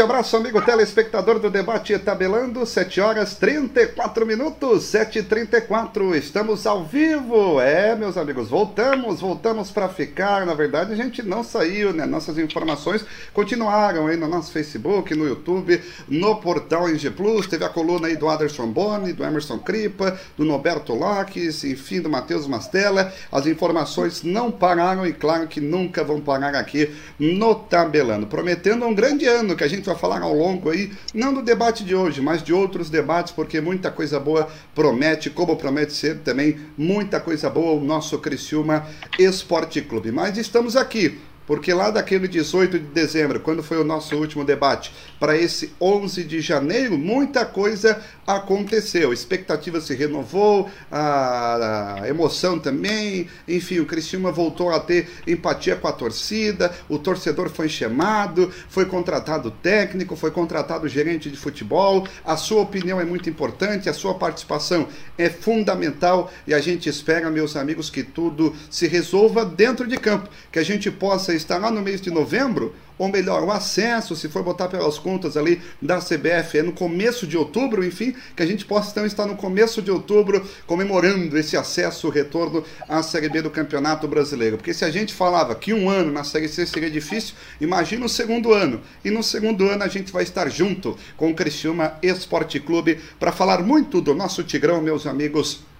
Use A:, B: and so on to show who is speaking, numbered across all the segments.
A: abraço, amigo telespectador do debate Tabelando, 7 horas 34 minutos, 7h34, estamos ao vivo. É, meus amigos, voltamos, voltamos para ficar. Na verdade, a gente não saiu, né? Nossas informações continuaram aí no nosso Facebook, no YouTube, no portal NG Plus. Teve a coluna aí do Aderson Boni, do Emerson Cripa, do Noberto Locks, enfim, do Matheus Mastella. As informações não pararam e, claro, que nunca vão parar aqui no Tabelando. Prometendo um grande ano que a gente vai falar ao longo aí, não do debate de hoje, mas de outros debates, porque muita coisa boa promete, como promete ser também muita coisa boa o nosso Criciúma Esporte Clube. Mas estamos aqui porque lá daquele 18 de dezembro, quando foi o nosso último debate, para esse 11 de janeiro, muita coisa aconteceu. A expectativa se renovou, a, emoção também. Enfim, o Criciúma voltou a ter empatia com a torcida, o torcedor foi chamado, foi contratado técnico, foi contratado gerente de futebol. A sua opinião é muito importante, a sua participação é fundamental e a gente espera, meus amigos, que tudo se resolva dentro de campo, que a gente possa estar lá no mês de novembro, ou melhor, o acesso, se for botar pelas contas ali da CBF, é no começo de outubro, enfim, que a gente possa então estar no começo de outubro comemorando esse acesso, o retorno à Série B do Campeonato Brasileiro. Porque se a gente falava que um ano na Série C seria difícil, imagina o segundo ano. E no segundo ano a gente vai estar junto com o Criciúma Esporte Clube para falar muito do nosso Tigrão, meus amigos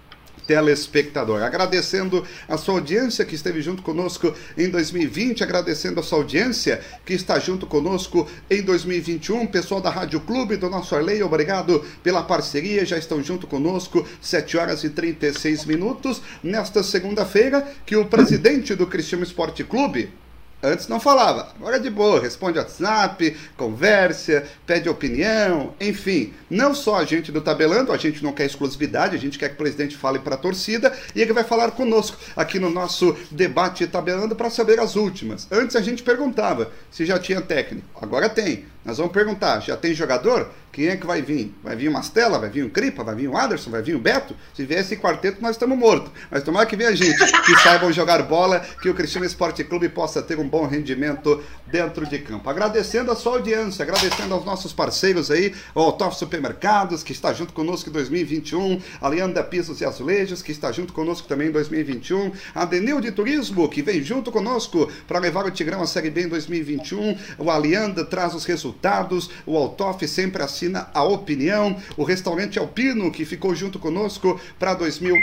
A: telespectador. Agradecendo a sua audiência que esteve junto conosco em 2020, agradecendo a sua audiência que está junto conosco em 2021. Pessoal da Rádio Clube, do nosso Arley, obrigado pela parceria, já estão junto conosco, 7 horas e 36 minutos, nesta segunda-feira, que o presidente do Cristiano Esporte Clube, Antes não falava, agora é de boa, responde WhatsApp, conversa, pede opinião, enfim. Não só a gente do Tabelando, a gente não quer exclusividade, a gente quer que o presidente fale para a torcida e ele vai falar conosco aqui no nosso debate Tabelando para saber as últimas. Antes a gente perguntava se já tinha técnico, agora tem. Nós vamos perguntar, já tem jogador? Quem é que vai vir? Vai vir o Mastella? Vai vir o Cripa? Vai vir o Anderson? Vai vir o Beto? Se vier esse quarteto, nós estamos mortos. Mas tomara que venha gente, que saibam jogar bola, que o Cristiano Esporte Clube possa ter um bom rendimento dentro de campo. Agradecendo a sua audiência, agradecendo aos nossos parceiros aí, o Top Supermercados, que está junto conosco em 2021, a Leanda Pisos e Azulejos, que está junto conosco também em 2021, a Denil de Turismo, que vem junto conosco para levar o Tigrão à Série B em 2021, o Alianda traz os resultados, o Altoff sempre assina a opinião. O restaurante Alpino, que ficou junto conosco para 2000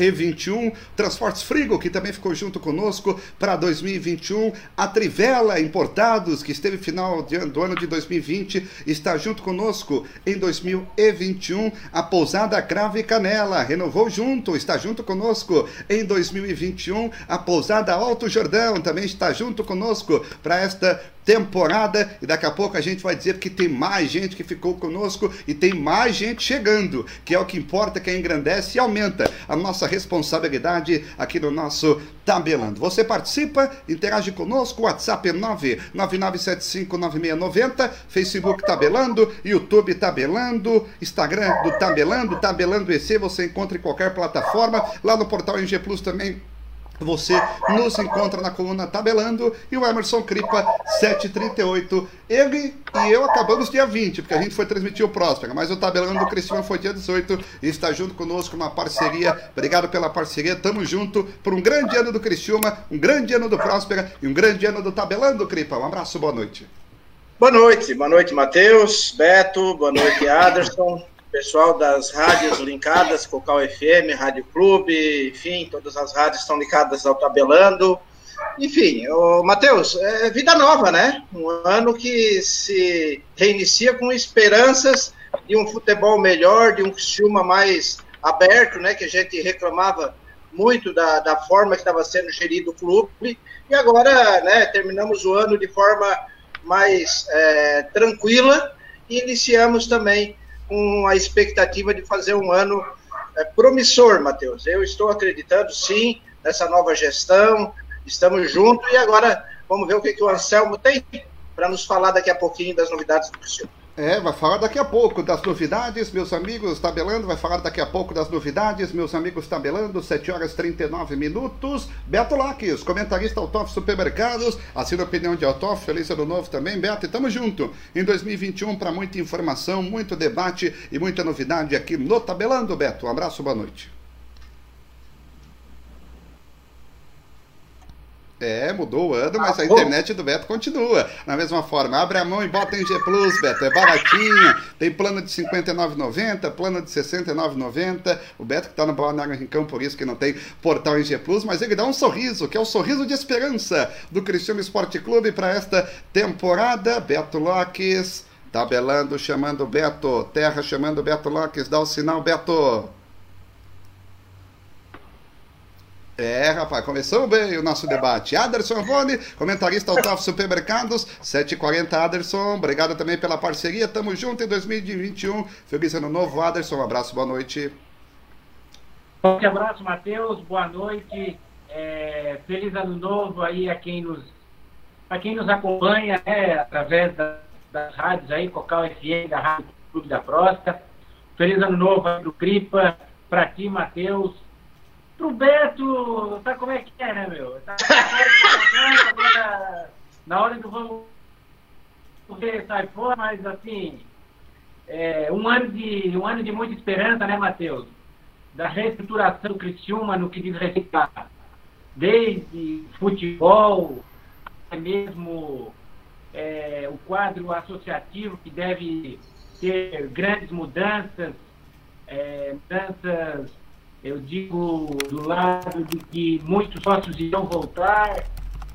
A: 2021, Transportes Frigo, que também ficou junto conosco para 2021, a Trivela Importados, que esteve final do ano de 2020, está junto conosco em 2021, a Pousada Crave Canela, renovou junto, está junto conosco em 2021, a Pousada Alto Jordão também está junto conosco para esta temporada e daqui a pouco a gente vai dizer que tem mais gente que ficou conosco e tem mais gente chegando, que é o que importa, que engrandece e aumenta a nossa responsabilidade aqui no nosso Tabelando. Você participa, interage conosco, WhatsApp é 999759690, Facebook Tabelando, YouTube Tabelando, Instagram do Tabelando, Tabelando EC, você encontra em qualquer plataforma, lá no portal NG Plus também você nos encontra na coluna Tabelando e o Emerson Cripa 738. Ele e eu acabamos dia 20, porque a gente foi transmitir o Próspera, mas o Tabelando do Cristiano foi dia 18 e está junto conosco na parceria. Obrigado pela parceria, tamo junto por um grande ano do Criciúma, um grande ano do Próspera e um grande ano do Tabelando, Cripa. Um abraço, boa noite.
B: Boa noite, boa noite, Matheus, Beto, boa noite, Aderson pessoal das rádios linkadas, Cocal FM, Rádio Clube, enfim, todas as rádios estão ligadas ao Tabelando. Enfim, Matheus, é vida nova, né? Um ano que se reinicia com esperanças de um futebol melhor, de um Criciúma mais aberto, né? Que a gente reclamava muito da, da forma que estava sendo gerido o clube. E agora, né, terminamos o ano de forma mais é, tranquila e iniciamos também com a expectativa de fazer um ano é, promissor, Matheus. Eu estou acreditando, sim, nessa nova gestão, estamos juntos e agora vamos ver o que, que o Anselmo tem para nos falar daqui a pouquinho das novidades do Cristiano.
A: É, vai falar daqui a pouco das novidades, meus amigos, tabelando, vai falar daqui a pouco das novidades, meus amigos, tabelando, 7 horas 39 minutos. Beto Laques, comentarista Autof Supermercados, assina a opinião de Autof, feliz ano novo também, Beto, e tamo junto em 2021 para muita informação, muito debate e muita novidade aqui no Tabelando, Beto. Um abraço, boa noite. É, mudou o ano, mas a internet do Beto continua. Na mesma forma, abre a mão e bota em G Plus, Beto. É baratinho. Tem plano de R$ 59,90, plano de R$ 69,90. O Beto que está no Balneário Rincão, por isso que não tem portal em G Plus, mas ele dá um sorriso, que é o sorriso de esperança do Cristiano Esporte Clube para esta temporada. Beto Lopes, tabelando, chamando Beto. Terra chamando Beto Lopes. Dá o sinal, Beto. É, rapaz, começou bem o nosso debate. Aderson Rony, comentarista Autof Supermercados, 7h40, Aderson. Obrigado também pela parceria. Tamo junto em 2021. Feliz ano novo, Aderson. Um abraço, boa noite.
C: Um abraço, Matheus. Boa noite. É, feliz ano novo aí a quem nos, a quem nos acompanha né, através da, das rádios aí, Cocal FM, da Rádio Clube da Próstata. Feliz ano novo aí do Cripa, para ti, Matheus pro Beto, tá como é que é, né, meu? Tá, agora, na hora do vamos ver, sai fora, mas assim, é, um, ano de, um ano de muita esperança, né, Matheus? Da reestruturação do no que diz respeito a desde futebol, até mesmo é, o quadro associativo que deve ter grandes mudanças, é, mudanças eu digo do lado de que muitos sócios irão voltar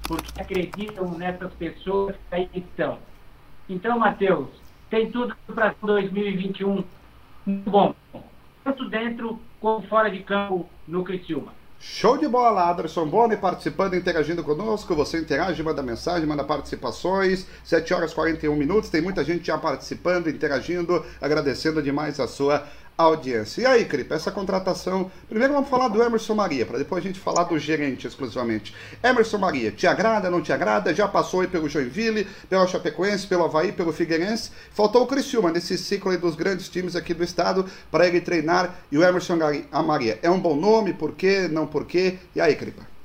C: porque acreditam nessas pessoas que aí estão. Então, Matheus, tem tudo para 2021 muito bom, tanto dentro como fora de campo no Criciúma.
A: Show de bola, Aderson Boni participando, interagindo conosco. Você interage, manda mensagem, manda participações. 7 horas e 41 minutos. Tem muita gente já participando, interagindo, agradecendo demais a sua audiência. E aí, Cripa, essa contratação. Primeiro vamos falar do Emerson Maria, para depois a gente falar do gerente exclusivamente. Emerson Maria, te agrada, não te agrada? Já passou aí pelo Joinville, pelo Chapecoense, pelo Havaí, pelo Figueirense. Faltou o Criciúma nesse ciclo aí dos grandes times aqui do estado para ele treinar. E o Emerson Maria é um bom nome, por quê, não por quê? E aí, Cripa?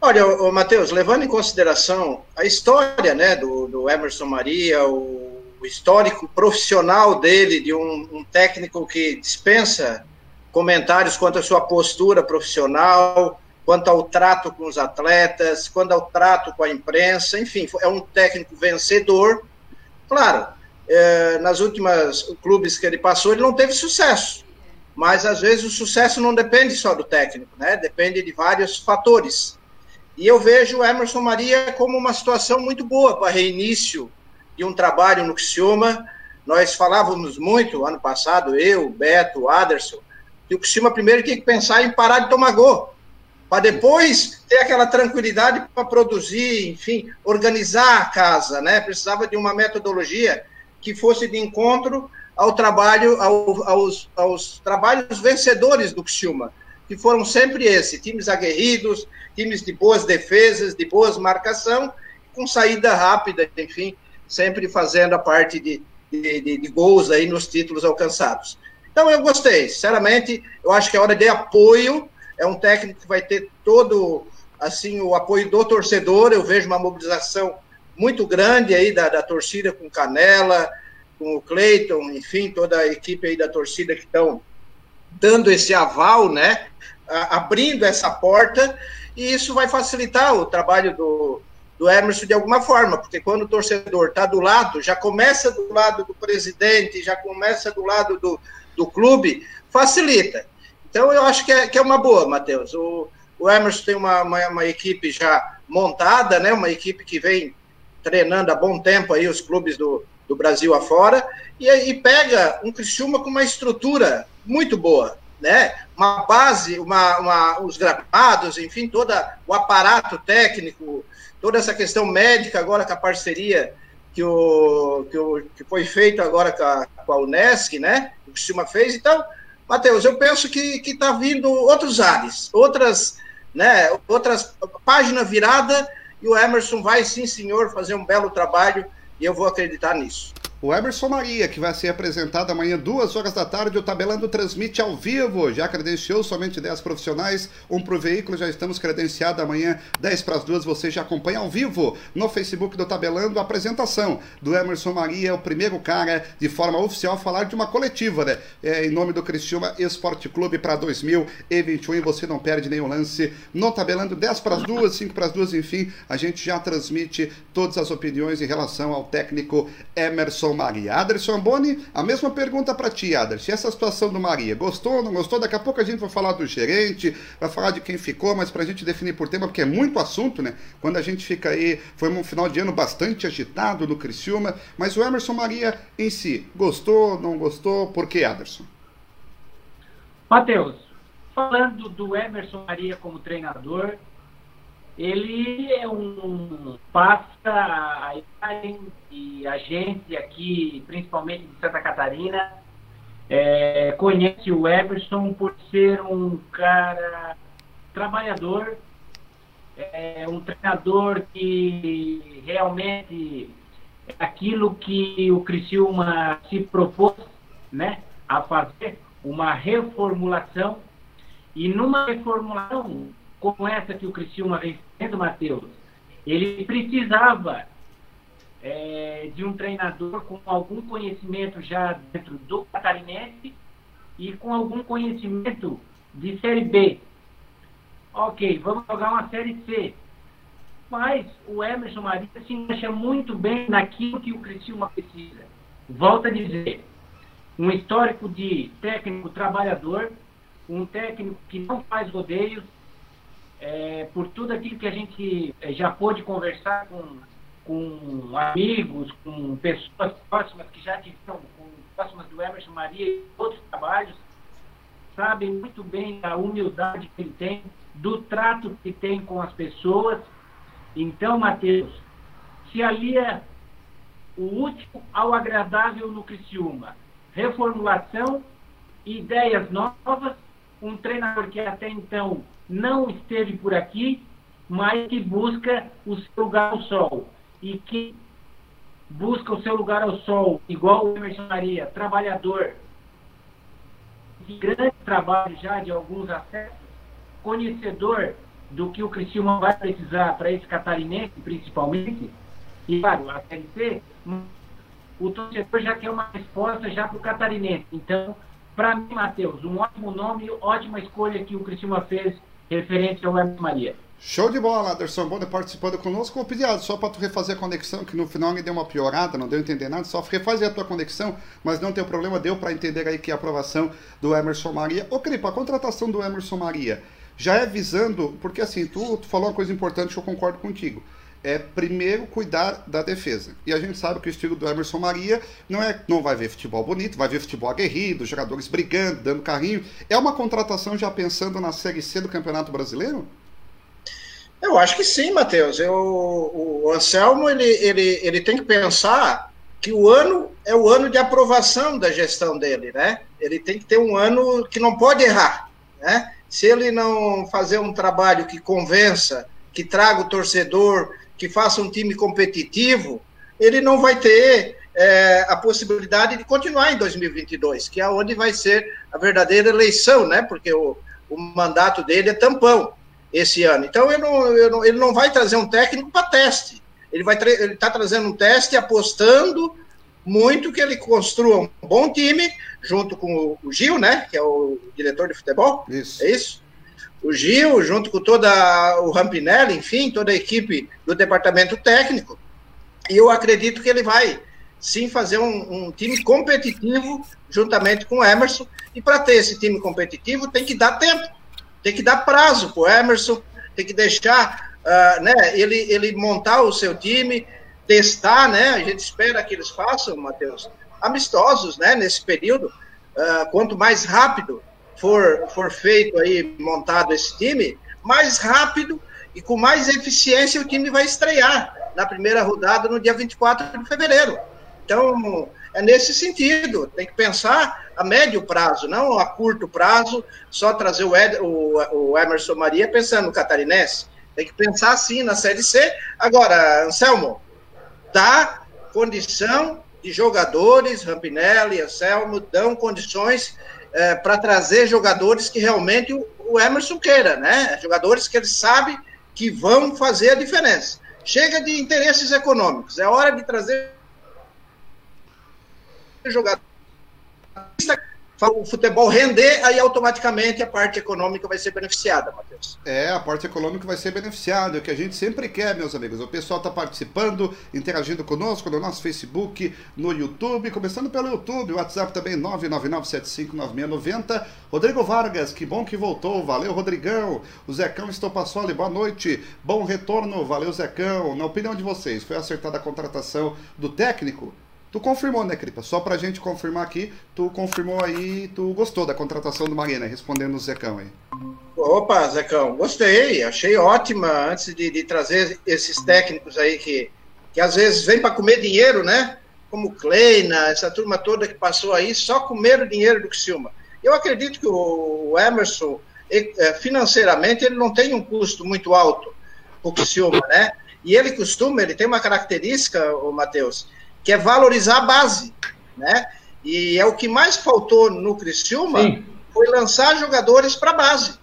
B: Olha, Matheus, levando em consideração a história né, do, do Emerson Maria, o o histórico profissional dele, de um, um técnico que dispensa comentários quanto à sua postura profissional, quanto ao trato com os atletas, quanto ao trato com a imprensa, enfim, é um técnico vencedor. Claro, é, nas últimas clubes que ele passou, ele não teve sucesso, mas às vezes o sucesso não depende só do técnico, né? Depende de vários fatores. E eu vejo o Emerson Maria como uma situação muito boa para reinício de um trabalho no Criciúma. Nós falávamos muito ano passado, eu, Beto, Aderson, que o Criciúma primeiro tinha que pensar em parar de tomar gol, para depois ter aquela tranquilidade para produzir, enfim, organizar a casa, né? Precisava de uma metodologia que fosse de encontro ao trabalho, ao, aos, aos trabalhos vencedores do Criciúma, que foram sempre esse, times aguerridos, times de boas defesas, de boas marcação, com saída rápida, enfim, sempre fazendo a parte de, de, de, de gols aí nos títulos alcançados. Então eu gostei, sinceramente, eu acho que é hora de apoio, é um técnico que vai ter todo assim o apoio do torcedor, eu vejo uma mobilização muito grande aí da, da torcida com Canela, com o Cleiton, enfim, toda a equipe aí da torcida que estão dando esse aval, né, abrindo essa porta, e isso vai facilitar o trabalho do, do Emerson de alguma forma, porque quando o torcedor está do lado, já começa do lado do presidente, já começa do lado do, do clube, facilita. Então eu acho que é, que é uma boa, Matheus. O, o Emerson tem uma, uma, uma, equipe já montada, né? uma equipe que vem treinando há bom tempo aí os clubes do, do Brasil afora, e, e pega um Criciúma com uma estrutura muito boa, né? Uma base, uma, uma, os gramados, enfim, todo o aparato técnico, toda essa questão médica agora com a parceria que, o, que, o, que foi feito agora com a, com a Unesc, né? O Cima fez. Então, Matheus, eu penso que está vindo outros ares, outras, né, outras página virada, e o Emerson vai, sim, senhor, fazer um belo trabalho, e eu vou acreditar nisso.
A: O Emerson Maria, que vai ser apresentado amanhã, duas horas da tarde. O Tabelando transmite ao vivo. Já credenciou somente 10 profissionais, um pro veículo. Já estamos credenciados amanhã, 10 para as duas. Você já acompanha ao vivo no Facebook do Tabelando a apresentação do Emerson Maria, o primeiro cara de forma oficial a falar de uma coletiva, né? É, em nome do Cristiúma Esporte Clube para 2021. E você não perde nenhum lance no Tabelando, 10 para as duas, 5 para as duas, enfim. A gente já transmite todas as opiniões em relação ao técnico Emerson Maria. Aderson Boni, a mesma pergunta para ti, Aderson. Essa situação do Maria, gostou, não gostou? Daqui a pouco a gente vai falar do gerente, vai falar de quem ficou, mas para a gente definir por tema, porque é muito assunto, né? Quando a gente fica aí, foi um final de ano bastante agitado no Criciúma, mas o Emerson Maria em si, gostou, não gostou? Por que, Aderson?
C: Matheus, falando do Emerson Maria como treinador, ele é um passa a e a gente aqui, principalmente de Santa Catarina, é, conhece o Everson por ser um cara trabalhador, é, um treinador que realmente é aquilo que o Criciúma se propôs né, a fazer, uma reformulação, e numa reformulação como essa que o Criciúma vem sendo, Matheus, ele precisava é, de um treinador com algum conhecimento já dentro do catarinense e com algum conhecimento de Série B. Ok, vamos jogar uma Série C. Mas o Emerson Maria se encaixa muito bem naquilo que o Criciúma precisa. Volto a dizer, um histórico de técnico trabalhador, um técnico que não faz rodeios, é, por tudo aquilo que a gente é, já pôde conversar com, com amigos, com pessoas próximas que já tiveram, próximas do Emerson Maria e outros trabalhos, sabem muito bem da humildade que ele tem, do trato que tem com as pessoas. Então, Mateus, se alia o útil ao agradável no Criciúma. Reformulação, ideias novas, um treinador que até então não esteve por aqui, mas que busca o seu lugar ao sol. E que busca o seu lugar ao sol, igual o Emerson Maria, trabalhador, de grande trabalho já de alguns aspectos, conhecedor do que o Criciúma vai precisar para esse catarinense, principalmente, e claro, a CLC, o torcedor já quer uma resposta já para o catarinense. Então, para mim, Matheus, um ótimo nome, ótima escolha que o Criciúma fez referente ao Hermes Maria.
A: Show de bola, Anderson Bonner participando conosco. Ô, pediado, só para tu refazer a conexão, que no final me deu uma piorada, não deu a entender nada, só refazer a tua conexão, mas não tem problema, deu para entender aí que a aprovação do Emerson Maria. Ô, Cripa, a contratação do Emerson Maria já é visando, porque assim, tu, tu falou uma coisa importante eu concordo contigo é primeiro cuidar da defesa. E a gente sabe que o estilo do Emerson Maria não é não vai ver futebol bonito, vai ver futebol aguerrido, jogadores brigando, dando carrinho. É uma contratação já pensando na Série C do Campeonato Brasileiro?
B: Eu acho que sim, Matheus. Eu, o Anselmo ele, ele, ele tem que pensar que o ano é o ano de aprovação da gestão dele, né? Ele tem que ter um ano que não pode errar, né? Se ele não fazer um trabalho que convença, que traga o torcedor que faça um time competitivo, ele não vai ter é, a possibilidade de continuar em 2022, que é onde vai ser a verdadeira eleição, né? Porque o, o mandato dele é tampão esse ano. Então ele não, ele não vai trazer um técnico para teste. Ele vai ele está trazendo um teste apostando muito que ele construa um bom time junto com o Gil, né? Que é o diretor de futebol. Isso. É isso o Gil, junto com toda o Rampinelli, enfim, toda a equipe do departamento técnico. E eu acredito que ele vai sim fazer um, um time competitivo juntamente com o Emerson. E para ter esse time competitivo tem que dar tempo, tem que dar prazo para o Emerson, tem que deixar uh, né, ele, ele montar o seu time, testar, né? A gente espera que eles façam, Matheus, amistosos, né? Nesse período, uh, quanto mais rápido for, for feito aí, montado esse time, mais rápido e com mais eficiência o time vai estrear na primeira rodada no dia 24 de fevereiro. Então, é nesse sentido, tem que pensar a médio prazo, não a curto prazo, só trazer o, Ed, o, o Emerson Maria pensando no catarinense. Tem que pensar assim na Série C. Agora, Anselmo, dá condição de jogadores, Rampinelli, Anselmo, dão condições é, para trazer jogadores que realmente o, o, Emerson queira, né? Jogadores que ele sabe que vão fazer a diferença. Chega de interesses econômicos, é hora de trazer jogadores o futebol render, aí automaticamente a parte econômica vai ser beneficiada, Matheus.
A: É, a parte econômica vai ser beneficiada, é o que a gente sempre quer, meus amigos. O pessoal está participando, interagindo conosco no nosso Facebook, no YouTube, começando pelo YouTube, o WhatsApp também 999759690. Rodrigo Vargas, que bom que voltou, valeu Rodrigão. O Zecão Estopassoli, boa noite, bom retorno, valeu Zecão. Na opinião de vocês, foi acertada a contratação do técnico? Tu confirmou, né, Cripa? Só pra gente confirmar aqui, tu confirmou aí, tu gostou da contratação do Marina, respondendo o Zecão aí.
B: Opa, Zecão, gostei, achei ótima antes de, de trazer esses técnicos aí que, que às vezes vêm para comer dinheiro, né? Como Kleina, essa turma toda que passou aí, só comeram dinheiro do Criciúma. Eu acredito que o Emerson, eh, financeiramente, ele não tem um custo muito alto, o Criciúma, né? E ele costuma, ele tem uma característica, o Matheus, que é valorizar a base, né? E é o que mais faltou no Criciúma, Sim. foi lançar jogadores para a base,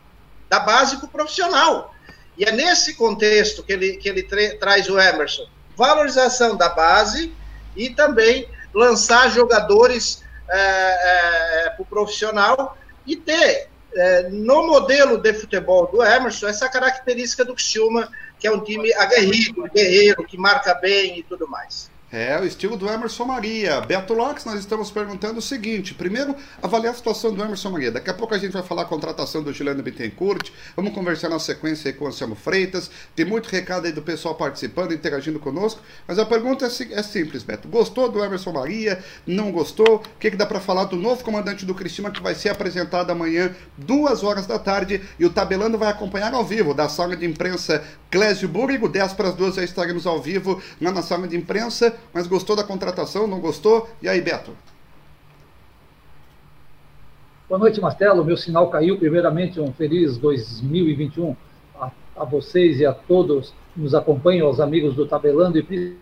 B: da base para o profissional. E é nesse contexto que ele, que ele traz o Emerson, valorização da base e também lançar jogadores é, é, para o profissional e ter é, no modelo de futebol do Emerson essa característica do Criciúma, que é um time aguerrido, guerreiro, que marca bem e tudo mais.
A: É, o estilo do Emerson Maria. Beto Locks, nós estamos perguntando o seguinte: primeiro, avaliar a situação do Emerson Maria. Daqui a pouco a gente vai falar a contratação do Juliano Bittencourt. Vamos conversar na sequência aí com o Anselmo Freitas. Tem muito recado aí do pessoal participando, interagindo conosco. Mas a pergunta é, é simples, Beto. Gostou do Emerson Maria? Não gostou? O que, que dá para falar do novo comandante do Cristina que vai ser apresentado amanhã, duas horas da tarde? E o Tabelando vai acompanhar ao vivo da sala de imprensa Clésio Búrigo. 10 para as duas já estaremos ao vivo lá na sala de imprensa mas gostou da contratação, não gostou? E aí, Beto?
D: Boa noite, Marcelo. Meu sinal caiu. Primeiramente, um feliz 2021 a, a vocês e a todos que nos acompanham, aos amigos do Tabelando e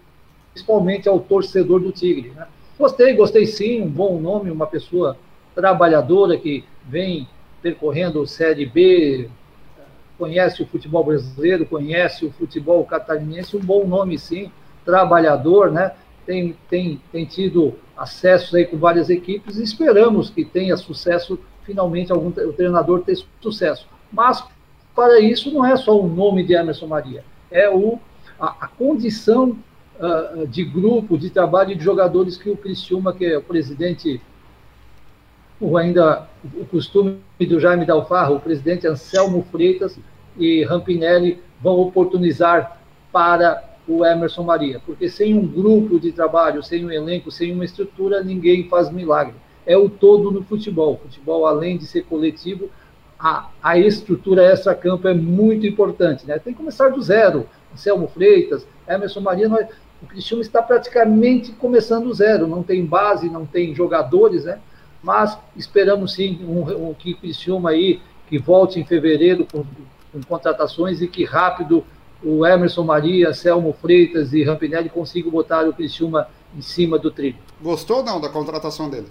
D: principalmente ao torcedor do Tigre. Né? Gostei, gostei sim. Um bom nome, uma pessoa trabalhadora que vem percorrendo Série B, conhece o futebol brasileiro, conhece o futebol catarinense. Um bom nome, sim trabalhador, né? Tem, tem, tem tido acesso aí com várias equipes e esperamos que tenha sucesso, finalmente algum o treinador ter sucesso. Mas para isso não é só o nome de Emerson Maria, é o, a, a condição uh, de grupo, de trabalho de jogadores que o Cristiúma, que é o presidente, ou ainda o costume do Jaime Dalfarro, o presidente Anselmo Freitas e Rampinelli vão oportunizar para o Emerson Maria, porque sem um grupo de trabalho, sem um elenco, sem uma estrutura, ninguém faz milagre. É o todo no futebol. O futebol, além de ser coletivo, a, a estrutura extra-campo é muito importante. Né? Tem que começar do zero. Anselmo Freitas, Emerson Maria, nós, o Cristiano está praticamente começando do zero. Não tem base, não tem jogadores, né? mas esperamos sim um, um, que o Cristiano aí, que volte em fevereiro com, com contratações e que rápido o Emerson Maria, Selmo Freitas e Rampinelli consigam botar o Criciúma em cima do trilho.
A: Gostou ou não da contratação dele?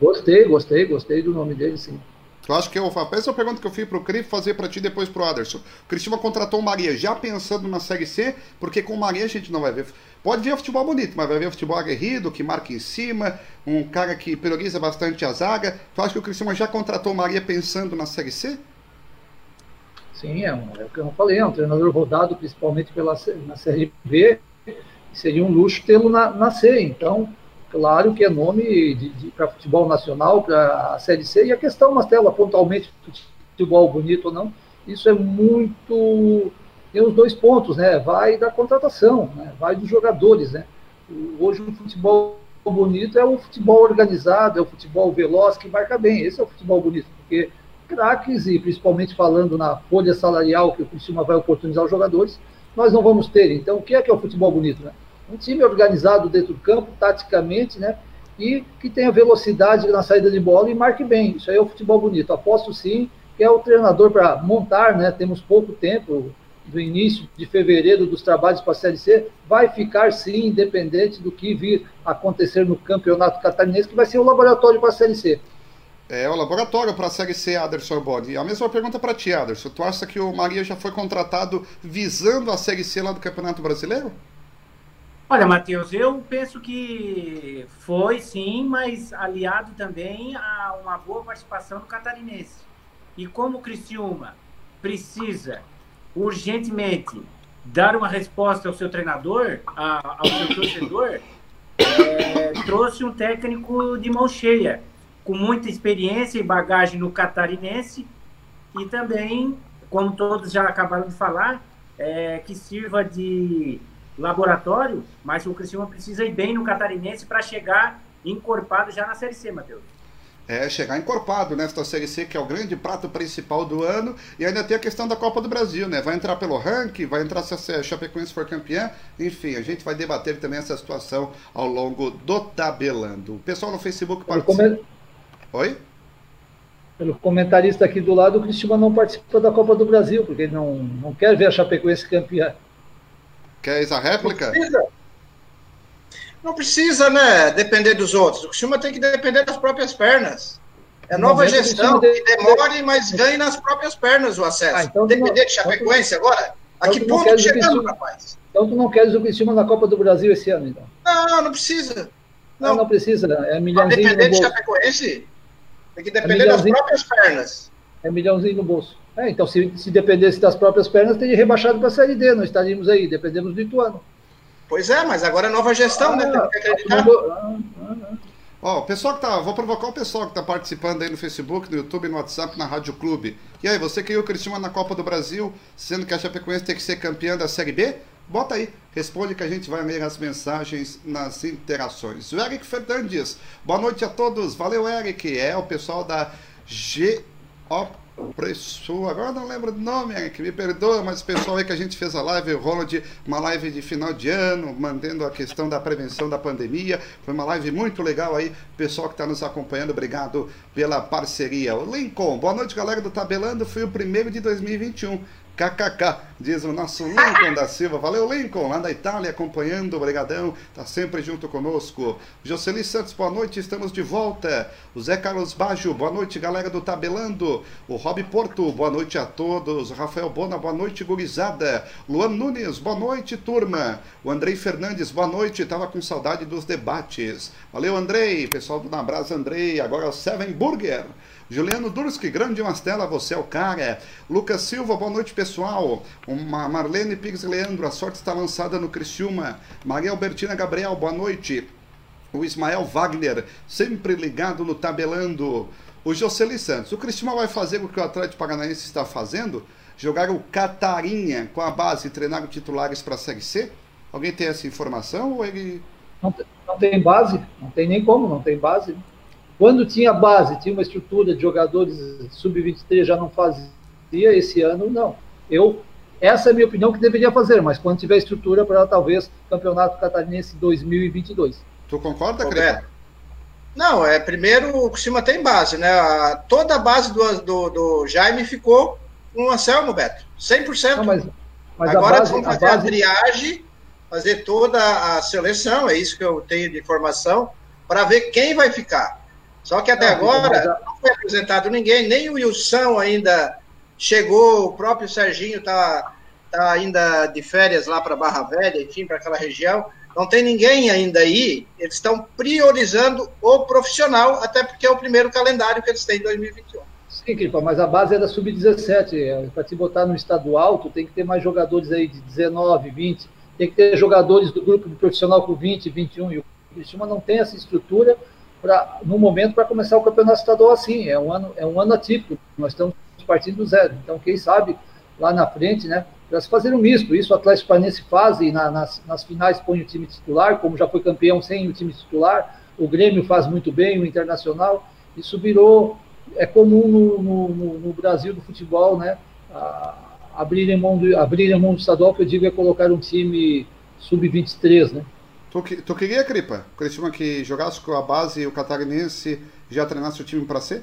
D: Gostei, gostei, gostei do nome dele, sim.
A: Tu acha que eu faço? Essa é a pergunta que eu fiz pro Cri fazer para ti depois pro Aderson. O Cristiúma contratou o Maria já pensando na Série C, porque com o Maria a gente não vai ver. Pode ver futebol bonito, mas vai ver futebol aguerrido, que marca em cima, um cara que prioriza bastante a zaga. Tu acha que o Cristiúma já contratou o Maria pensando na Série C?
D: Sim, é, um, é o que eu falei, é um treinador rodado principalmente pela, na Série B, seria um luxo tê-lo na, na C. Então, claro que é nome para futebol nacional, para a Série C, e a questão, Mastela, pontualmente, futebol bonito ou não, isso é muito. Tem os dois pontos, né? Vai da contratação, né? vai dos jogadores, né? Hoje o futebol bonito é o futebol organizado, é o futebol veloz que marca bem. Esse é o futebol bonito, porque craques e principalmente falando na folha salarial que o Criciúma vai oportunizar os jogadores, nós não vamos ter. Então, o que é que é o futebol bonito? Né? Um time organizado dentro do campo, taticamente, né? E que tenha velocidade na saída de bola e marque bem. Isso aí é o futebol bonito. Aposto sim que é o treinador para montar, né? Temos pouco tempo. do início de fevereiro dos trabalhos para a Série C, vai ficar sim, independente do que vir acontecer no Campeonato Catarinense, que vai ser o laboratório para a Série C.
A: É o laboratório para a Série C, Aderson Bode. A mesma pergunta para ti, Aderson. Tu acha que o Maria já foi contratado visando a Série C lá do Campeonato Brasileiro?
C: Olha, Matheus, eu penso que foi sim, mas aliado também a uma boa participação do catarinense. E como o Criciúma precisa urgentemente dar uma resposta ao seu treinador, a, ao seu torcedor, é, trouxe um técnico de mão cheia, com muita experiência e bagagem no catarinense e também, como todos já acabaram de falar, é, que sirva de laboratório, mas o Criciúma precisa ir bem no catarinense para chegar encorpado já na Série C, Matheus.
A: É, chegar encorpado nesta Série C, que é o grande prato principal do ano, e ainda tem a questão da Copa do Brasil, né? Vai entrar pelo ranking, vai entrar se a Chapecoense for campeã, enfim, a gente vai debater também essa situação ao longo do tabelando. O pessoal no Facebook participa. Oi?
D: Pelo comentarista aqui do lado, o Cristiano não participa da Copa do Brasil, porque ele não, não quer ver a Chapecoense campeã.
A: Quer essa réplica?
B: Não precisa. não precisa, né? Depender dos outros. O Criciúma tem que depender das próprias pernas. É nova gestão que demore, mas ganhe nas próprias pernas o acesso. Ah, então depender não, de Chapecoense então, agora? A que ponto chegamos, rapaz?
D: Então tu não queres o Criciúma na Copa do Brasil esse ano, então?
B: Não, não precisa.
D: Não, não, não precisa. É milhãozinho
B: depender de Chapecoense, tem que depender é das próprias pernas.
D: É milhãozinho no bolso. É, então, se, se dependesse das próprias pernas, teria rebaixado para a Série D, não estaríamos aí, dependemos do Ituano.
B: Pois é, mas agora é nova gestão, né? ah, né? Tem que acreditar. Ah,
A: ah, ah. Ó, o pessoal que tá. Vou provocar o pessoal que tá participando aí no Facebook, no YouTube, no WhatsApp, na Rádio Clube. E aí, você queria o Cristiano na Copa do Brasil, sendo que a Chapecoense tem que ser campeã da Série B? Bota aí, responde que a gente vai ler as mensagens nas interações. O Eric Fernandes, boa noite a todos. Valeu, Eric. É o pessoal da GOP Preço, agora não lembro do nome, que me perdoa, mas o pessoal aí que a gente fez a live, o Ronald, uma live de final de ano, mantendo a questão da prevenção da pandemia. Foi uma live muito legal aí, pessoal que está nos acompanhando, obrigado pela parceria. O Lincoln, boa noite, galera do Tabelando, foi o primeiro de 2021. KKK, diz o nosso Lincoln da Silva. Valeu, Lincoln, lá da Itália, acompanhando, obrigadão, tá sempre junto conosco. Jocely Santos, boa noite, estamos de volta. O Zé Carlos Baggio, boa noite, galera do Tabelando. O Rob Porto, boa noite a todos. Rafael Bona, boa noite, gurizada. Luan Nunes, boa noite, turma. O Andrei Fernandes, boa noite, tava com saudade dos debates. Valeu, Andrei, pessoal do Nabrasa Andrei, agora o Seven Burger. Juliano Durski, grande Mastela, você é o cara. Lucas Silva, boa noite, pessoal. Uma Marlene Pix Leandro, a sorte está lançada no Criciúma. Maria Albertina Gabriel, boa noite. O Ismael Wagner, sempre ligado no tabelando. O Jocely Santos, o Criciúma vai fazer o que o Atlético Paranaense está fazendo? Jogar o Catarinha com a base e treinar titulares para a Série C? Alguém tem essa informação ou ele...
D: Não, não tem base, não tem nem como, não tem base. Quando tinha base, tinha uma estrutura de jogadores sub-23, já não fazia, esse ano não. Eu, essa é a minha opinião que deveria fazer, mas quando tiver estrutura para talvez Campeonato Catarinense 2022.
A: Tu concorda, Cris?
B: Não, é primeiro o Cima tem base, né? A, toda a base do, do, do, Jaime ficou com o Anselmo, Beto. 100%. Não, mas, mas Agora base, vamos fazer a, base... a triagem, fazer toda a seleção, é isso que eu tenho de informação, para ver quem vai ficar. Só que até não, agora não foi apresentado ninguém, nem o Wilson ainda chegou, o próprio Serginho está tá ainda de férias lá para Barra Velha, enfim, para aquela região. Não tem ninguém ainda aí. Eles estão priorizando o profissional, até porque é o primeiro calendário que eles têm em 2021.
D: Sim, Cripa, mas a base é da sub-17. Para te botar no estado alto, tem que ter mais jogadores aí de 19, 20. Tem que ter jogadores do grupo de profissional com 20, 21. E o Criciúma não tem essa estrutura pra, no momento para começar o campeonato estadual assim. É um ano, é um ano atípico. Nós estamos partindo do zero. Então, quem sabe lá na frente, né? Para se fazer um misto. Isso o Atlético Paranaense faz e na, nas, nas finais põe o time titular, como já foi campeão sem o time titular. O Grêmio faz muito bem, o Internacional. Isso virou. É comum no, no, no Brasil do futebol, né? A, abrirem mão do, abrirem mão do estadual, que eu digo é colocar um time sub-23, né?
A: Tu, tu queria, Cripa, o Criciúma que jogasse com a base e o catarinense já treinasse o time para ser?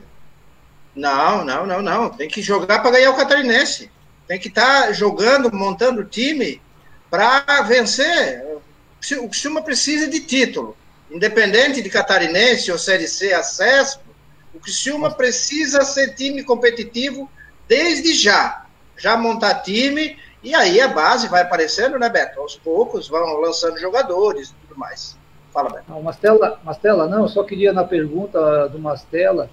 B: Não, não, não, não. Tem que jogar para ganhar o catarinense. tem que estar tá jogando, montando time para vencer. O Criciúma precisa de título. Independente de catarinense ou Série C acesso, o Criciúma precisa ser time competitivo desde já. Já montar time e aí a base vai aparecendo, né, Beto? Aos poucos vão lançando jogadores tudo mais. Fala, Beto.
D: Não, Mastela, Mastela, não, só queria na pergunta do Mastela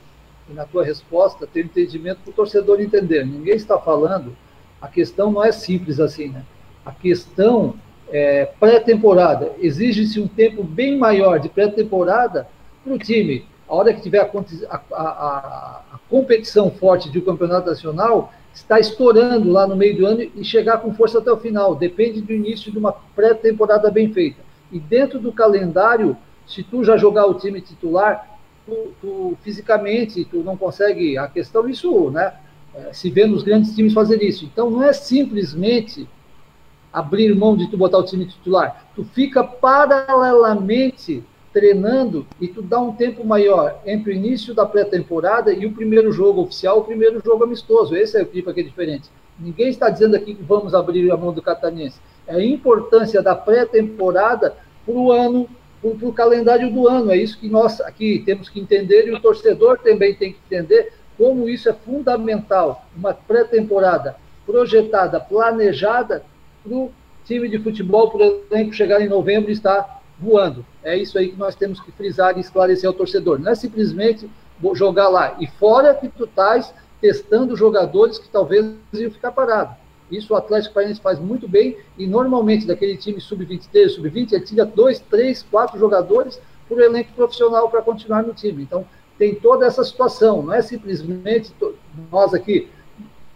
D: e na tua resposta ter entendimento para o torcedor entender. Ninguém está falando, a questão não é simples assim, né? A questão é pré-temporada. Exige-se um tempo bem maior de pré-temporada para o time. A hora que tiver a, a, a, a competição forte de um campeonato nacional, está estourando lá no meio do ano e chegar com força até o final. Depende do início de uma pré-temporada bem feita. E dentro do calendário, se tu já jogar o time titular, tu, tu fisicamente tu não consegue. A questão isso, né? É, se vê nos grandes times fazer isso. Então não é simplesmente abrir mão de tu botar o time titular. Tu fica paralelamente treinando e tu dá um tempo maior entre o início da pré-temporada e o primeiro jogo oficial, o primeiro jogo amistoso. Esse é o clipe aqui diferente. Ninguém está dizendo aqui que vamos abrir a mão do catarinense. É a importância da pré-temporada para o ano, para o calendário do ano. É isso que nós aqui temos que entender e o torcedor também tem que entender como isso é fundamental. Uma pré-temporada projetada, planejada para o time de futebol, por exemplo, chegar em novembro e estar voando. É isso aí que nós temos que frisar e esclarecer ao torcedor. Não é simplesmente jogar lá. E fora que tu estás testando jogadores que talvez iam ficar parados. Isso o Atlético Paranaense faz muito bem e normalmente daquele time sub-23, sub-20, ele tira dois, três, quatro jogadores por elenco profissional para continuar no time. Então tem toda essa situação. Não é simplesmente nós aqui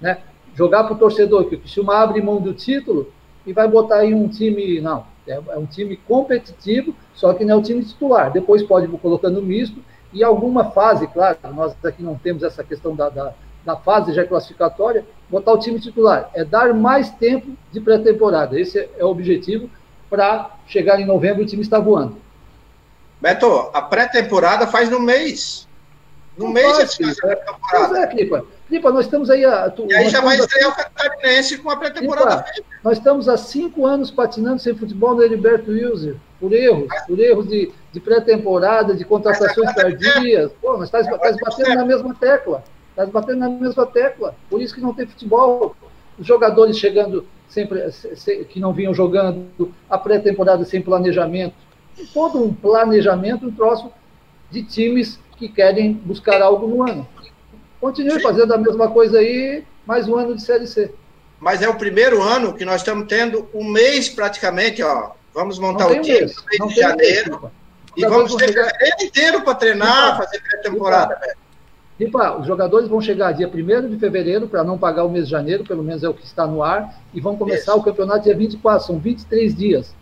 D: né, jogar para o torcedor que o Criciúma abre mão do título e vai botar aí um time. Não, é, é, um time competitivo, só que não é o time titular. Depois pode ir colocando misto e alguma fase, claro, nós aqui não temos essa questão da, da, da fase já classificatória, botar o time titular. É dar mais tempo de pré-temporada. Esse é, é o objetivo para chegar em novembro o time está voando.
B: Beto, a pré-temporada faz no mês. No não mês
D: faz, é, pré-temporada. É, Clipa. Clipa, nós estamos aí. A,
B: tu, e aí já vai estrear o Catarinense com a pré-temporada
D: Nós estamos há cinco anos patinando sem futebol no Heriberto Wilson, por erros, por erros de, de pré-temporada, de contratações tardias. Pô, nós estamos tá, batendo na mesma tecla. Estamos batendo na mesma tecla. Por isso que não tem futebol. Os jogadores chegando sempre que não vinham jogando, a pré-temporada sem planejamento. Todo um planejamento, um troço de times que querem buscar algo no ano. Continue fazendo a mesma coisa aí, mais um ano de Série C.
B: Mas é o primeiro ano que nós estamos tendo um mês praticamente, ó. Vamos montar o time mês. no mês de janeiro. e vamos ter fevereiro inteiro para treinar, fazer pré-temporada.
D: Ripa, os jogadores vão chegar dia 1 de fevereiro, para não pagar o mês de janeiro, pelo menos é o que está no ar, e vão começar Isso. o campeonato dia 24, são 23 dias.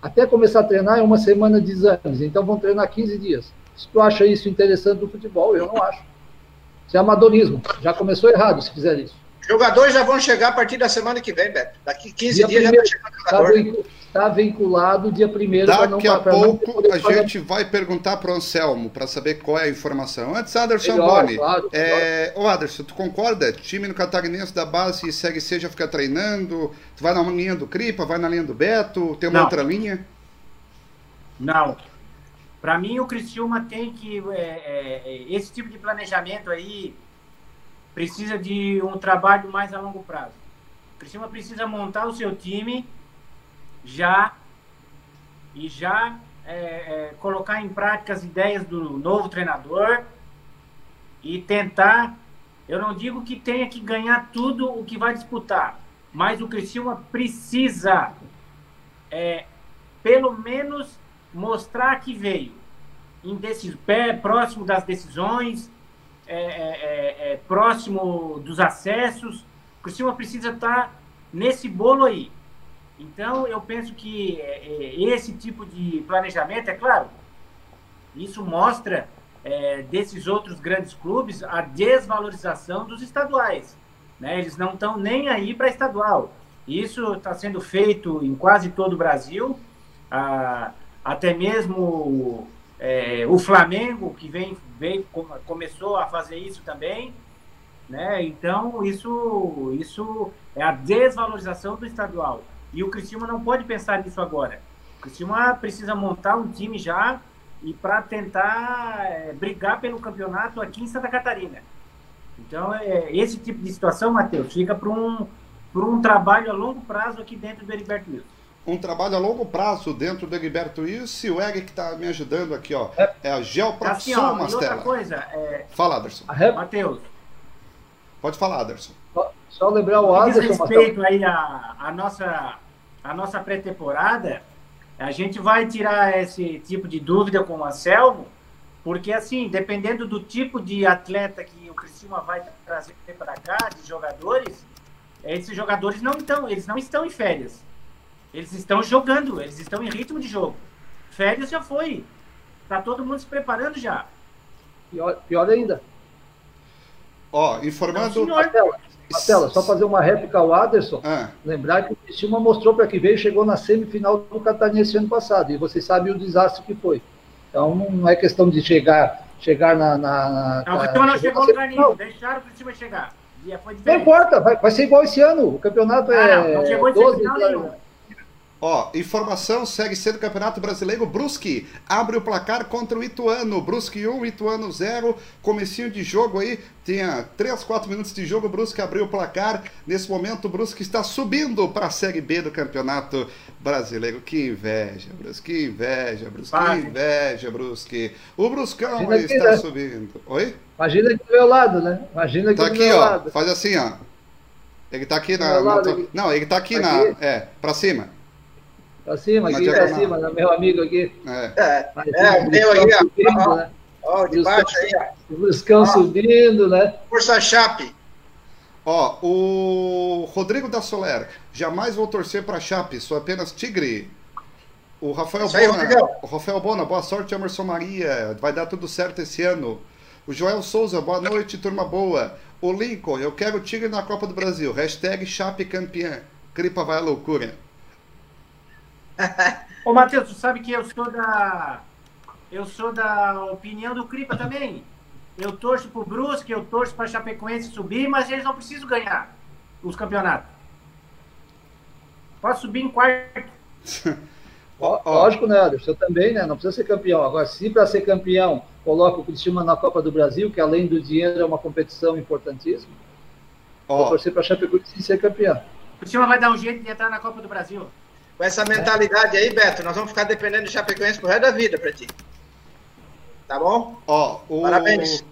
D: Até começar a treinar é uma semana de exames, então vão treinar 15 dias. Se tu acha isso interessante no futebol, eu não acho. Isso é amadorismo. Já começou errado se fizer isso.
B: Jogadores já vão chegar a partir da semana que vem, Beto. Daqui 15 dia dias primeiro, já
D: vai chegar jogador. Está vinculado dia 1
A: Daqui a pouco a gente vai perguntar para o Anselmo para saber qual é a informação. Antes, Anderson Melhor, Boni. Claro, é... Ô, Anderson, tu concorda? Time no Catarinense da base segue já fica treinando? Tu vai na linha do Cripa, vai na linha do Beto? Tem uma Não. outra linha?
C: Não. Para mim, o Criciúma tem que. É, é, é, esse tipo de planejamento aí precisa de um trabalho mais a longo prazo. O Criciúma precisa montar o seu time já e já é, é, colocar em prática as ideias do novo treinador e tentar. Eu não digo que tenha que ganhar tudo o que vai disputar, mas o Criciúma precisa, é, pelo menos, mostrar que veio indecis, pé, próximo das decisões, é, é, é, próximo dos acessos. O Criciúma precisa estar nesse bolo aí. Então, eu penso que é, é, esse tipo de planejamento, é claro, isso mostra desses outros grandes clubes a desvalorização dos estaduais. Né? Eles não estão nem aí para estadual. Isso está sendo feito em quase todo o Brasil. Até mesmo é, o Flamengo, que vem, vem, começou a fazer isso também. Né? Então, isso, isso é a desvalorização do estadual. E o Cristiano não pode pensar nisso agora. O Cristiano precisa montar um time já e para tentar é, brigar pelo campeonato aqui em Santa Catarina. Então, é, esse tipo de situação, Matheus, fica para um, um trabalho a longo prazo aqui dentro do Heriberto Wilson.
A: Um trabalho a longo prazo dentro do Heriberto Wilson e o Eric está me ajudando aqui, ó. É, é a Geoprodução, assim, ó, Mastela.
C: outra coisa... É...
A: Fala, Anderson.
C: Matheus.
A: Pode falar, Anderson.
D: Só, só lembrar o Anderson...
C: respeito aí a, a nossa, a nossa pré-temporada, a gente vai tirar esse tipo de dúvida com o Anselmo, porque, assim, dependendo do tipo de atleta que o Criciúma vai trazer para cá, de jogadores, esses jogadores não estão, eles não estão em férias. Eles estão jogando, eles estão em ritmo de jogo. Férias já foi. Tá todo mundo se preparando já.
D: Pior, pior ainda.
A: Ó, informando.
D: Não, Marcela, Marcela, só fazer uma réplica ao Aderson. Ah. Lembrar que o Criciúma mostrou para que veio chegou na semifinal do Catarinense ano passado. E vocês sabem o desastre que foi. Então não é questão de chegar, chegar na. na,
C: não, o Criciúma não chegou no lugar nenhum, deixaram o Criciúma chegar.
D: Não importa, vai, vai, ser igual esse ano. O campeonato ah, é. Não, não chegou em 12,
A: Ó, informação, segue sendo Campeonato Brasileiro, Brusque abre o placar contra o Ituano, Brusque 1, Ituano 0, comecinho de jogo aí, tinha 3, 4 minutos de jogo, Brusque abriu o placar, nesse momento o Brusque está subindo para a Série B do Campeonato Brasileiro, que inveja, Brusque, que inveja, Brusque, que inveja, Brusque, o Bruscão Imagina aí está né? subindo, oi?
D: Imagina aqui do meu lado, né? Imagina aqui
A: tá aqui, ó, lado. faz assim, ó, ele tá aqui na, na não, ele tá aqui, aqui. na, é, para cima.
D: Pra cima, aqui, pra cima, né? meu amigo aqui.
B: É, é, é o meu aí, ó. Né? Ó, de baixo aí, ó.
D: O Bruscão subindo, né?
B: Força Chape.
A: Ó, o Rodrigo da Soler, jamais vou torcer para Chape, sou apenas Tigre. O Rafael aí, Bona, o Rafael Bona, boa sorte, Emerson Maria, vai dar tudo certo esse ano. O Joel Souza, boa noite, turma boa. O Lincoln, eu quero o Tigre na Copa do Brasil. Hashtag Chape campeã. Cripa vai à loucura.
C: Ô, Matheus, tu sabe que eu sou da. Eu sou da opinião do Cripa também. Eu torço pro Brusque, eu torço pra Chapecoense subir, mas eles não precisam ganhar os campeonatos. Pode subir em quarto.
D: Lógico, né, Anderson? Eu também, né? Não precisa ser campeão. Agora, se para ser campeão coloca o Cristiano na Copa do Brasil, que além do dinheiro é uma competição importantíssima, oh. vou torcer para Chapecoense ser campeão.
C: O Cristiano vai dar um jeito de entrar na Copa do Brasil.
B: Com essa mentalidade aí, Beto, nós vamos ficar dependendo de Chapecoense pro resto da vida pra ti. Tá bom?
A: Ó, o... Parabéns.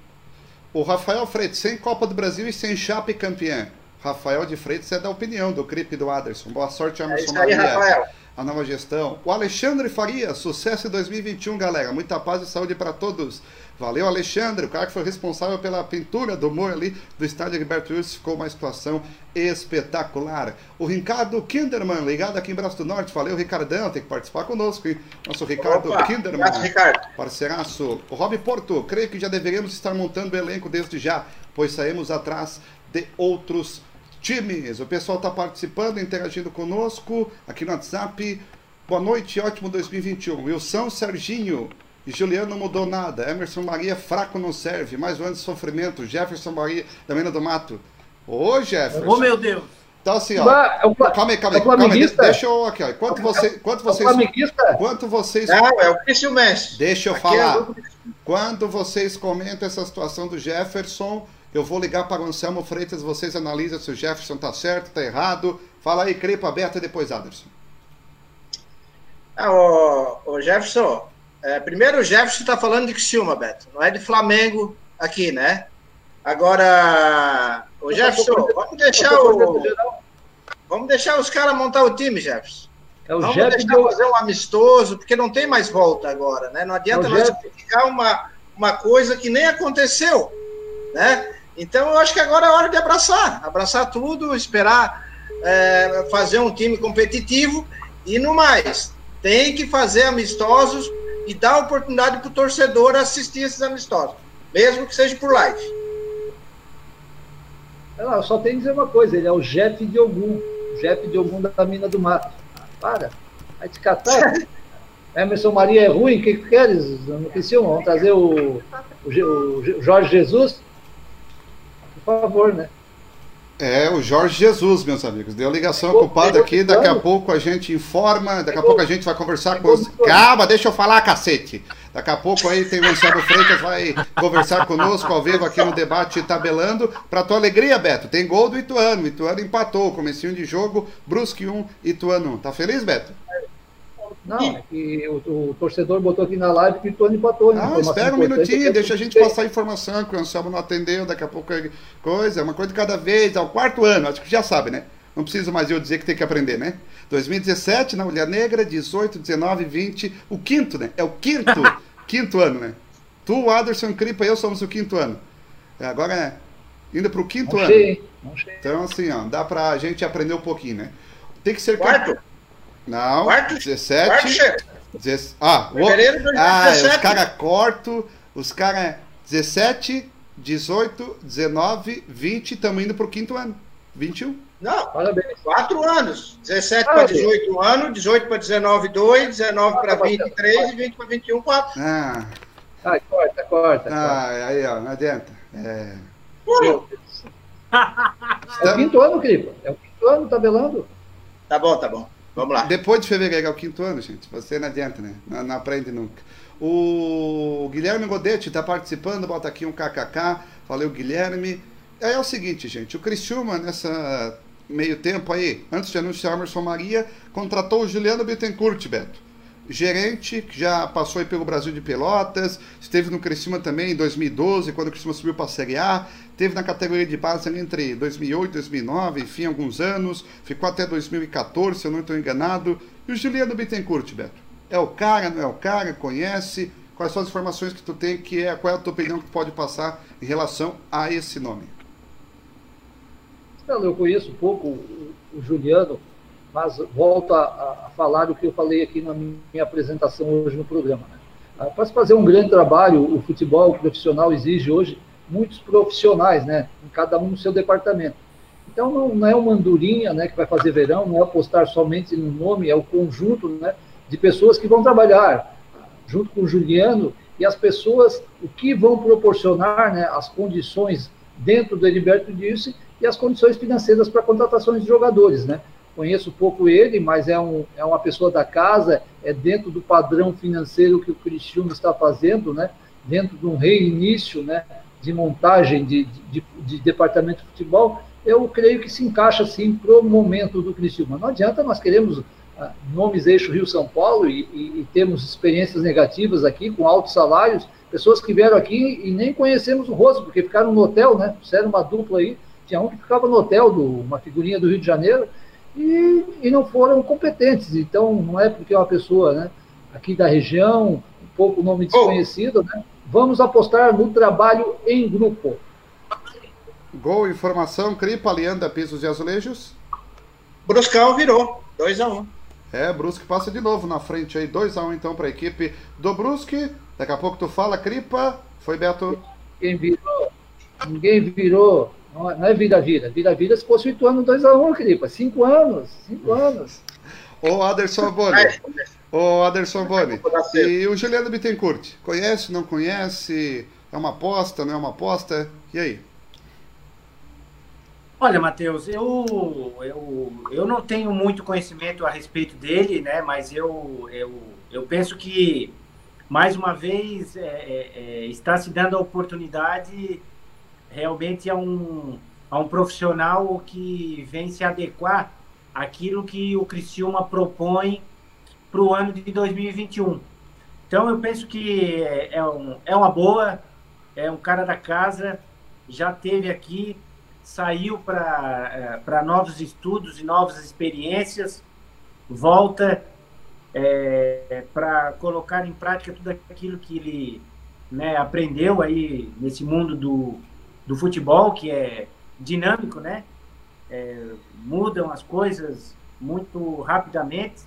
A: O Rafael Freitas, sem Copa do Brasil e sem Chape campeã. Rafael de Freitas é da opinião do Cripe do Aderson. Boa sorte, Emerson é Maria. Rafael. A nova gestão. O Alexandre Faria, sucesso em 2021, galera. Muita paz e saúde para todos. Valeu, Alexandre, o cara que foi responsável pela pintura do humor ali do estádio Gilberto Wilson, ficou uma situação espetacular. O Ricardo Kinderman, ligado aqui em Braço do Norte, valeu, Ricardão, tem que participar conosco, hein? Nosso Ricardo Opa, Kinderman, obrigado, Ricardo. parceiraço. O Rob Porto, creio que já deveríamos estar montando o elenco desde já, pois saímos atrás de outros times. O pessoal está participando, interagindo conosco aqui no WhatsApp. Boa noite, ótimo 2021. Wilson Serginho, e Juliano não mudou nada. Emerson Maria, fraco não serve. Mais um ano de sofrimento. Jefferson Maria, da Mena do Mato. Ô, Jefferson.
C: Ô, meu Deus.
A: Então, assim, ó. É o, calma aí, calma aí. Calma aí deixa eu aqui, ó. Enquanto, você, enquanto vocês. Enquanto vocês.
B: Não, é o Cristian Mestre.
A: Deixa eu aqui é falar. É Quando vocês comentam essa situação do Jefferson, eu vou ligar para o Anselmo Freitas, vocês analisam se o Jefferson tá certo, tá errado. Fala aí, Crepa aberta e depois Aderson.
B: Ah, o, o Jefferson, é, primeiro, o Jefferson está falando de Criciúma, Beto. Não é de Flamengo aqui, né? Agora, o Jefferson, vamos deixar o. Vamos deixar os caras montar o time, Jefferson. É vamos Jeff deixar deu... fazer um amistoso, porque não tem mais volta agora, né? Não adianta é nós ficar uma, uma coisa que nem aconteceu, né? Então, eu acho que agora é hora de abraçar. Abraçar tudo, esperar é, fazer um time competitivo e no mais. Tem que fazer amistosos e dar oportunidade para o torcedor assistir esses amistosos, mesmo que seja por live.
D: Não, só tem que dizer uma coisa, ele é o Jeff de Ogum, o Jeff de Ogum da mina do mato. Para, vai te catar. Emerson Maria é ruim, o que, que queres? Não Vamos trazer o, o, o Jorge Jesus? Por favor, né?
A: É, o Jorge Jesus, meus amigos. Deu ligação ocupada aqui, daqui a pouco a gente informa, daqui a pouco a gente vai conversar com os. Calma, deixa eu falar, cacete! Daqui a pouco aí tem o Anselmo Freitas, vai conversar conosco ao vivo aqui no debate tabelando. Pra tua alegria, Beto, tem gol do Ituano. Ituano empatou, comecinho de jogo, Brusque 1, Ituano 1. Tá feliz, Beto?
D: Não, é que o, o, torcedor botou aqui na live que o Ituano empatou.
A: Né? Ah, espera um minutinho, deixa a gente passar a informação que o Anselmo não atendeu, daqui a pouco é coisa, é uma coisa de cada vez, ao quarto ano, acho que já sabe, né? Não preciso mais eu dizer que tem que aprender, né? 2017 na Mulher Negra, 18, 19, 20, o quinto, né? É o quinto, quinto ano, né? Tu, Aderson Cripa e eu somos o quinto ano. É, agora é indo para o quinto não ano. Sei, não sei. Então, assim, ó, dá para a gente aprender um pouquinho, né? Tem que ser.
B: Quarto?
A: Não, quarto, 17. Quarto, 17, ah, Fevereiro de 2017. Ah, os caras cortam, os caras 17, 18, 19, 20, estamos indo para o quinto ano. 21.
B: Não, parabéns. Quatro anos. 17 para 18 anos, 18 para 19, 2, 19 para 23 e 20 para 21, 4.
A: Ah.
D: Ai, corta, corta.
A: Ah, corta. aí, ó, não adianta. É.
D: é o quinto ano, Cripa. É o quinto ano tabelando.
B: Tá bom, tá bom. Vamos lá.
A: Depois de fevereiro é o quinto ano, gente. Você não adianta, né? Não, não aprende nunca. O Guilherme Godetti está participando, bota aqui um kkk. Valeu, Guilherme. É, é o seguinte, gente. O Criciúma, nessa meio tempo aí, antes de anunciar Emerson Maria, contratou o Juliano Bittencourt, Beto. Gerente, que já passou pelo Brasil de Pelotas, esteve no Criciúma também em 2012, quando o Criciúma subiu para a Série A, teve na categoria de base entre 2008 e 2009, enfim, alguns anos, ficou até 2014, se eu não estou enganado. E o Juliano Bittencourt, Beto? É o cara, não é o cara? Conhece? Quais são as informações que tu tem? Que é, qual é a tua opinião que tu pode passar em relação a esse nome?
D: eu conheço um pouco o, Juliano, mas volto a, a, falar o que eu falei aqui na minha apresentação hoje no programa. Né? Ah, Para fazer um grande trabalho, o futebol profissional exige hoje muitos profissionais, né? cada um no seu departamento. Então não, não, é uma andorinha né, que vai fazer verão, não é apostar somente no nome, é o conjunto né, de pessoas que vão trabalhar junto com o Juliano e as pessoas o que vão proporcionar né, as condições dentro do Heriberto Dirce e as condições financeiras para contratações de jogadores, né? Conheço pouco ele, mas é, um, é uma pessoa da casa, é dentro do padrão financeiro que o Cristiano está fazendo, né? Dentro de um reinício, né? De montagem de, de, de departamento de futebol, eu creio que se encaixa sim para o momento do Cristiano. Não adianta, nós queremos ah, nomes eixo Rio-São Paulo e, e, e, temos experiências negativas aqui com altos salários, pessoas que vieram aqui e nem conhecemos o rosto, porque ficaram no hotel, né? Fizeram uma dupla aí, tinha um que ficava no hotel, do, uma figurinha do Rio de Janeiro, e, e não foram competentes. Então, não é porque é uma pessoa né, aqui da região, um pouco nome desconhecido, né? Vamos apostar no trabalho em grupo.
A: Gol, informação, Cripa, Alianda, Pisos e Azulejos.
B: Bruscão virou, 2x1. Um.
A: É, Brusque passa de novo na frente aí, 2x1 um, então para a equipe do Brusque. Daqui a pouco tu fala, Cripa. Foi, Beto?
D: Ninguém virou. Ninguém virou. Não, é vira-vira. Vira-vira se fosse 8 anos, 2x1, Cripa. 5 anos. 5 anos.
A: Ô, Aderson Boni. Ô, Aderson Boni. E o Juliano Bittencourt? Conhece, não conhece? É uma aposta, não é uma aposta? E aí?
C: Olha, Matheus, eu, eu, eu não tenho muito conhecimento a respeito dele, né? Mas eu, eu, eu penso que, mais uma vez, é, é, é está se dando a oportunidade realmente é um, é um profissional que vem se adequar àquilo que o Criciúma propõe para o ano de 2021. Então eu penso que é, é, um, é uma boa, é um cara da casa, já teve aqui, saiu para é, novos estudos e novas experiências, volta é, para colocar em prática tudo aquilo que ele né, aprendeu aí nesse mundo do, do futebol, que é dinâmico, né? É, mudam as coisas muito rapidamente.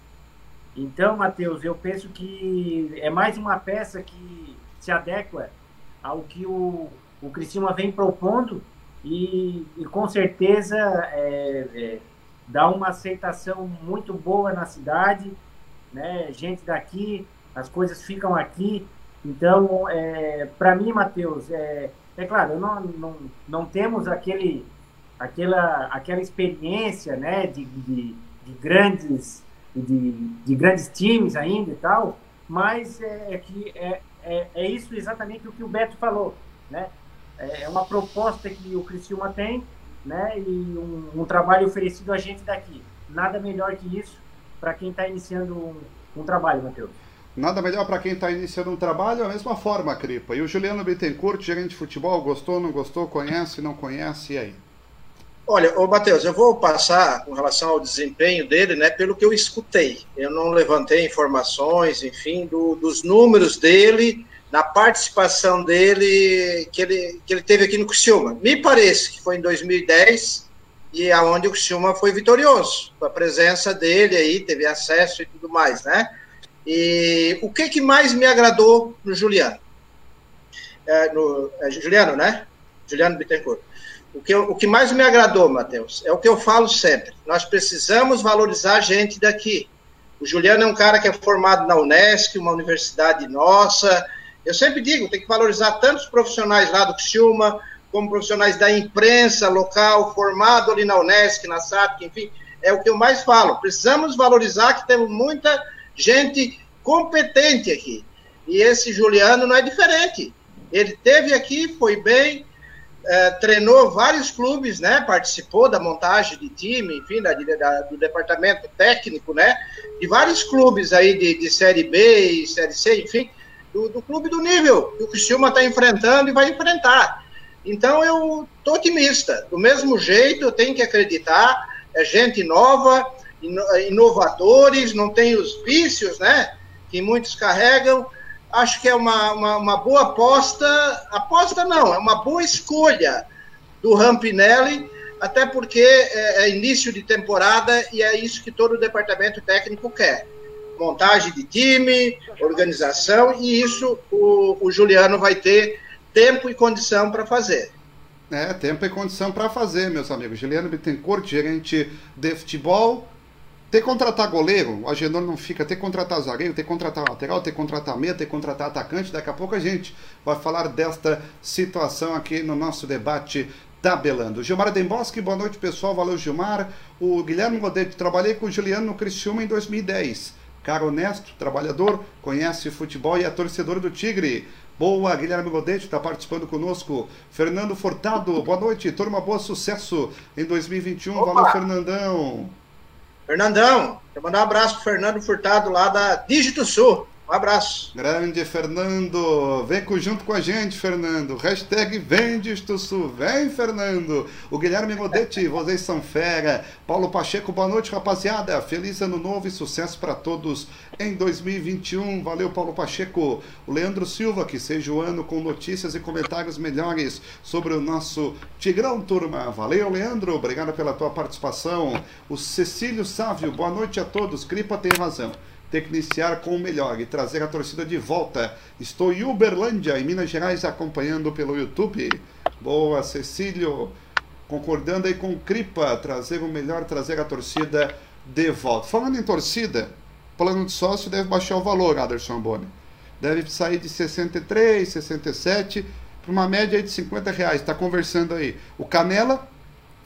C: Então, Matheus, eu penso que é mais uma peça que se adequa ao que o, o Criciúma vem propondo e, e com certeza é, é, dá uma aceitação muito boa na cidade, né? Gente daqui, as coisas ficam aqui. Então, é, para mim, Matheus, é, É claro, não, não, não temos aquele, aquela, aquela experiência né, de, de, de grandes, de, de, grandes times ainda e tal, mas é, é, que é, é, é isso exatamente o que o Beto falou. Né? É, é uma proposta que o Criciúma tem né, e um, um trabalho oferecido a gente daqui. Nada melhor que isso para quem está iniciando um, um trabalho, Matheus.
A: Nada melhor para quem está iniciando um trabalho, a mesma forma, Cripa. E o Juliano Bittencourt, gerente de futebol, gostou, não gostou, conhece, não conhece, e aí?
B: Olha, ô Matheus, eu vou passar com relação ao desempenho dele, né, pelo que eu escutei. Eu não levantei informações, enfim, do, dos números dele, na participação dele que ele, que ele teve aqui no Criciúma. Me parece que foi em 2010 e aonde o Criciúma foi vitorioso, com a presença dele aí, teve acesso e tudo mais, né? E o que, que mais me agradou no Juliano? É, no, é Juliano, né? Juliano Bittencourt. O que, o que mais me agradou, Matheus, é o que eu falo sempre. Nós precisamos valorizar a gente daqui. O Juliano é um cara que é formado na Unesc, uma universidade nossa. Eu sempre digo, tem que valorizar tantos profissionais lá do Xilma, como profissionais da imprensa local, formado ali na Unesc, na SAP, enfim, é o que eu mais falo. Precisamos valorizar que temos muita gente competente aqui. E esse Juliano não é diferente. Ele teve aqui, foi bem, é, treinou vários clubes, né? Participou da montagem de time, enfim, da, da, do departamento técnico, né? De vários clubes aí de, de Série B Série C, enfim, do, do clube do nível que o Criciúma está enfrentando e vai enfrentar. Então eu tô otimista. Do mesmo jeito, eu tenho que acreditar. É gente nova, inovadores, não tem os vícios, né? Que muitos carregam. Acho que é uma, uma, uma boa aposta. Aposta não, é uma boa escolha do Rampinelli, até porque é, é início de temporada e é isso que todo o departamento técnico quer montagem de time, organização, e isso o, o Juliano vai ter tempo e condição para fazer.
A: É, tempo e condição para fazer, meus amigos. Juliano Bittencourt, gerente de futebol, ter que contratar goleiro, o Agenor não fica, ter que contratar zagueiro, ter que contratar lateral, ter que contratar meia, ter que contratar atacante. Daqui a pouco a gente vai falar desta situação aqui no nosso debate tabelando. Gilmar Demboschi, boa noite pessoal, valeu Gilmar. O Guilherme Godete, trabalhei com o Juliano no Criciúma em 2010. Cara honesto, trabalhador, conhece futebol e é torcedor do Tigre. Boa, Guilherme Godete está participando conosco. Fernando Furtado, boa noite, turma, boa sucesso em 2021. Opa. Valeu, Fernandão.
B: Fernandão, quero mandar um abraço pro Fernando Furtado lá da Dígito Sul. Um abraço.
A: Grande Fernando. Vem junto com a gente, Fernando. Hashtag Sul. Vem, Fernando. O Guilherme Modetti, vocês são fera. Paulo Pacheco, boa noite, rapaziada. Feliz ano novo e sucesso para todos em 2021. Valeu, Paulo Pacheco. O Leandro Silva, que seja o ano com notícias e comentários melhores sobre o nosso Tigrão, turma. Valeu, Leandro. Obrigado pela tua participação. O Cecílio Sávio, boa noite a todos. Cripa tem razão iniciar com o melhor e trazer a torcida de volta. Estou em Uberlândia, em Minas Gerais, acompanhando pelo YouTube. Boa, Cecílio. Concordando aí com o Cripa, trazer o melhor, trazer a torcida de volta. Falando em torcida, plano de sócio deve baixar o valor, Aderson Boni. Deve sair de 63, 67 para uma média de 50 reais. Está conversando aí o Canela,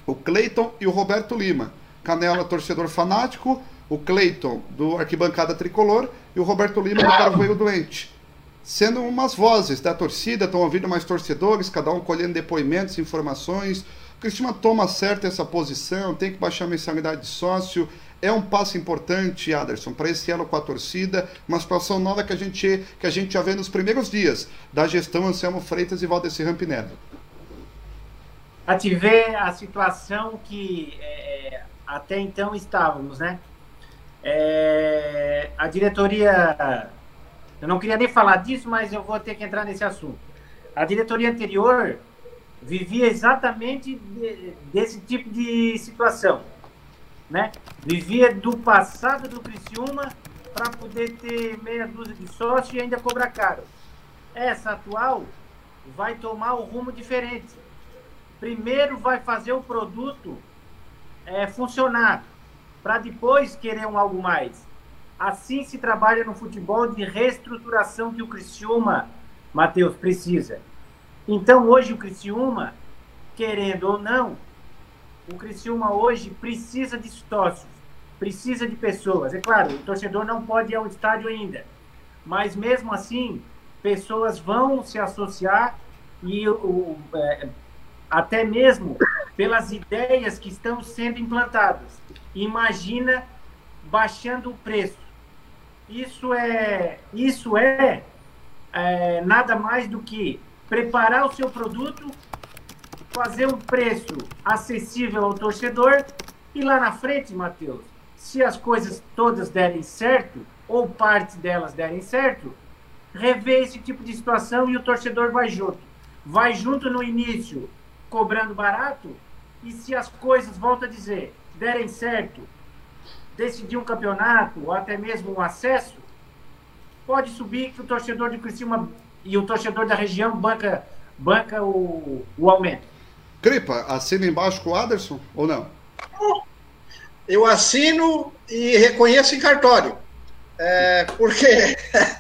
A: o Cleiton e o Roberto Lima. Canela, torcedor fanático, o Cleiton do Arquibancada Tricolor e o Roberto Lima do Carvoeiro Doente. Sendo umas vozes da torcida, estão ouvindo mais torcedores, cada um colhendo depoimentos, informações. O Cristina toma certo essa posição, tem que baixar a mensalidade de sócio. É um passo importante, Aderson, para esse elo com a torcida, uma situação nova que a gente, que a gente já vê nos primeiros dias da gestão Anselmo Freitas e Valdeci Rampinello.
C: A te ver a situação que é, até então estávamos, né? É, a diretoria. Eu não queria nem falar disso, mas eu vou ter que entrar nesse assunto. A diretoria anterior vivia exatamente de, desse tipo de situação. Né? Vivia do passado do Criciúma para poder ter meia dúzia de sócios e ainda cobrar caro. Essa atual vai tomar o um rumo diferente. Primeiro vai fazer o produto é, funcionar para depois querer um algo mais. Assim se trabalha no futebol de reestruturação que o Criciúma, Matheus, precisa. Então, hoje, o Criciúma, querendo ou não, o Criciúma hoje precisa de sócios, precisa de pessoas. É claro, o torcedor não pode ir ao estádio ainda, mas mesmo assim, pessoas vão se associar e o, é, até mesmo pelas ideias que estão sendo implantadas. Imagina baixando o preço. Isso é, isso é, é nada mais do que preparar o seu produto, fazer um preço acessível ao torcedor e lá na frente, Matheus, se as coisas todas derem certo, ou parte delas derem certo, rever esse tipo de situação e o torcedor vai junto. Vai junto no início, cobrando barato, e se as coisas, volto a dizer, derem certo, decidir um campeonato, ou até mesmo um acesso, pode subir que o torcedor de Criciúma e o torcedor da região banca, banca o, o aumento.
A: Cripa, assina embaixo com o Aderson ou não?
B: Eu assino e reconheço em cartório. É, porque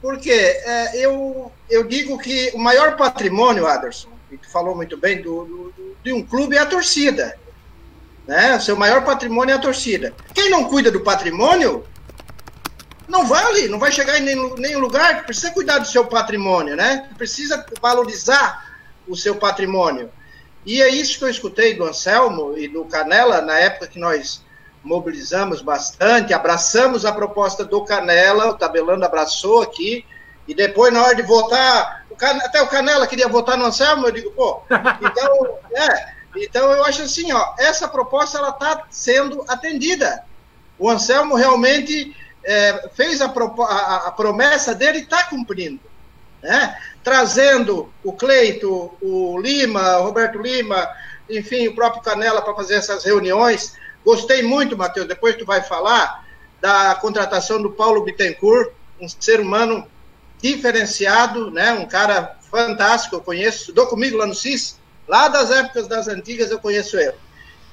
B: porque é, eu, eu digo que o maior patrimônio, Aderson, e tu falou muito bem, do, do, de um clube é a torcida. Né? O seu maior patrimônio é a torcida. Quem não cuida do patrimônio não vale, não vai chegar em nenhum, nenhum lugar, precisa cuidar do seu patrimônio, né? Precisa valorizar o seu patrimônio. E é isso que eu escutei do Anselmo e do Canela na época que nós mobilizamos bastante, abraçamos a proposta do Canela, o Tabelando abraçou aqui, e depois, na hora de votar. Até o Canela queria votar no Anselmo, eu digo, pô, então, é, então eu acho assim, ó, essa proposta ela está sendo atendida. O Anselmo realmente é, fez a, a, a, promessa dele e está cumprindo. Né? Trazendo o Cleito, o Lima, o Roberto Lima, enfim, o próprio Canela para fazer essas reuniões. Gostei muito, Matheus, depois tu vai falar da contratação do Paulo Bittencourt, um ser humano diferenciado, né? um cara fantástico, eu conheço, estudou comigo lá no CIS, lá das épocas das antigas eu conheço ele.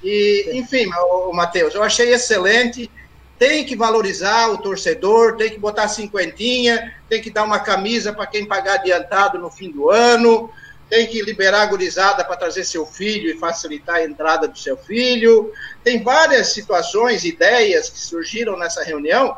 B: E, enfim, o Matheus, eu achei excelente, tem que valorizar o torcedor, tem que botar cinquentinha, tem que dar uma camisa para quem pagar adiantado no fim do ano, tem que liberar a gurizada para trazer seu filho e facilitar a entrada do seu filho. Tem várias situações, ideias que surgiram nessa reunião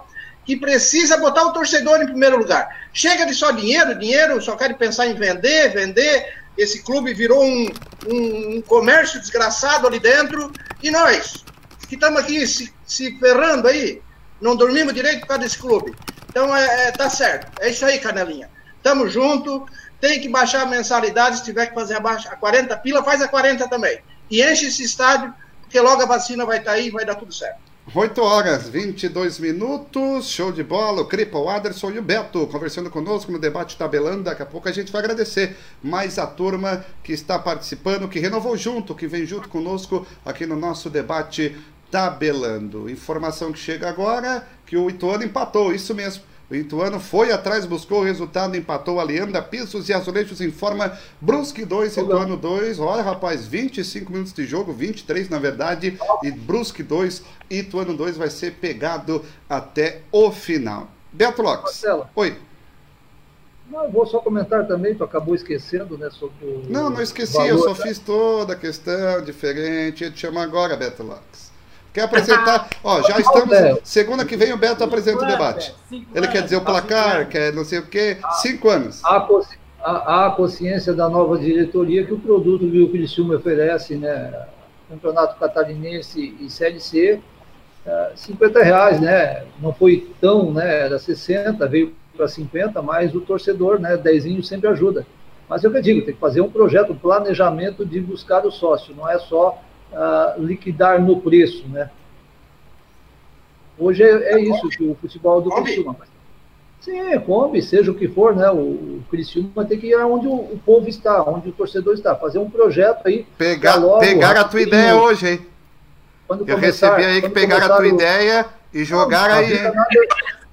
B: que precisa botar o torcedor em primeiro lugar. Chega de só dinheiro, dinheiro, só quer pensar em vender, vender. Esse clube virou um, um, um comércio desgraçado ali dentro. E nós, que estamos aqui se, se ferrando aí, não dormimos direito por causa desse clube. Então, é, é, tá certo. É isso aí, Canelinha. Tamo junto. Tem que baixar a mensalidade. Se tiver que fazer a, a 40 pila, faz a 40 também. E enche esse estádio, porque logo a vacina vai estar tá aí e vai dar tudo certo.
A: 8 horas 22 minutos, show de bola. O Cripa, o Aderson e o Beto conversando conosco no debate tabelando. Daqui a pouco a gente vai agradecer mais a turma que está participando, que renovou junto, que vem junto conosco aqui no nosso debate tabelando. Informação que chega agora que o Ituano empatou, isso mesmo. O Ituano foi atrás, buscou o resultado, empatou a Leandra, Pisos e Azulejos informa Brusque 2, Ituano 2. Olha, rapaz, 25 minutos de jogo, 23 na verdade, e Brusque 2, Ituano 2 vai ser pegado até o final. Beto Lopes. Oi.
D: Não, vou só comentar também, tu acabou esquecendo, né, sobre o
A: Não, não esqueci, valor, eu só tá? fiz toda a questão diferente. Eu te chamo agora, Beto Lopes. Quer apresentar? Ó, já estamos. Segunda que vem o Beto apresenta o debate. Ele quer dizer o placar, quer não sei o quê. Cinco anos.
D: Há a consciência da nova diretoria que o produto que o Criciúma oferece, né? Campeonato Catarinense e Série C, 50 é, reais, né? Não foi tão, né? Era 60, veio para 50, mas o torcedor, né? Dezinho sempre ajuda. Mas eu que digo, tem que fazer um projeto, um planejamento de buscar o sócio, não é só uh, liquidar no preço, né? Hoje é, é isso que o futebol do Criciúma. Sim, Kombi, seja o que for, né? O, o Criciúma tem que ir onde o, o, povo está, onde o torcedor está, fazer um projeto aí.
A: Pegar, logo, pegar a tua ideia hoje, hein? Quando Eu começar, recebi aí que pegaram a tua o... ideia e jogaram aí, hein?
D: Nada,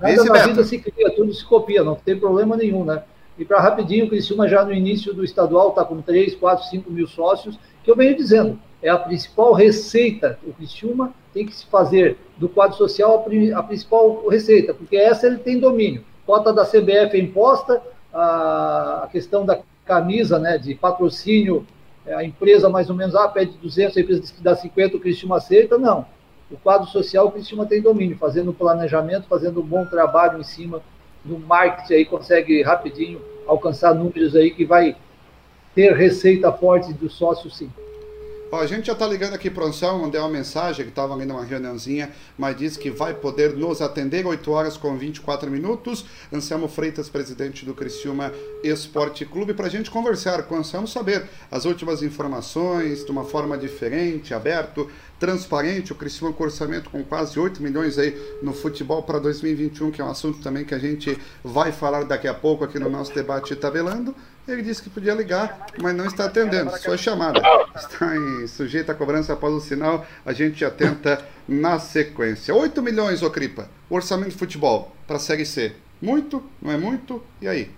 D: nada na vida se cria, tudo se copia, não tem problema nenhum, né? E para rapidinho, o Criciúma já no início do estadual está com 3, 4, 5 mil sócios, que eu venho dizendo, é a principal receita. O Criciúma tem que se fazer do quadro social a, principal receita, porque essa ele tem domínio. Cota da CBF é imposta, a, questão da camisa, né, de patrocínio, é, a empresa mais ou menos, ah, pede 200, a empresa diz que dá 50, o Cristiano aceita, não. O quadro social, o Cristiano tem domínio, fazendo planejamento, fazendo um bom trabalho em cima do marketing aí, consegue rapidinho alcançar números aí que vai ter receita forte do sócio sim.
A: A gente já está ligando aqui para o Anselmo, mandei uma mensagem que estava ali numa reuniãozinha, mas disse que vai poder nos atender 8 horas com 24 minutos. Anselmo Freitas, presidente do Criciúma Esporte Clube, para a gente conversar com o Anselmo, saber as últimas informações de uma forma diferente, aberto, transparente. O Criciúma com orçamento com quase 8 milhões aí no futebol para 2021, que é um assunto também que a gente vai falar daqui a pouco aqui no nosso debate tabelando. Ele disse que podia ligar, mas não está atendendo. Sua chamada está em sujeita a cobrança após o sinal. A gente já tenta na sequência. 8 milhões, ô Cripa, o orçamento de futebol para a Série C. Muito? Não é muito? E aí?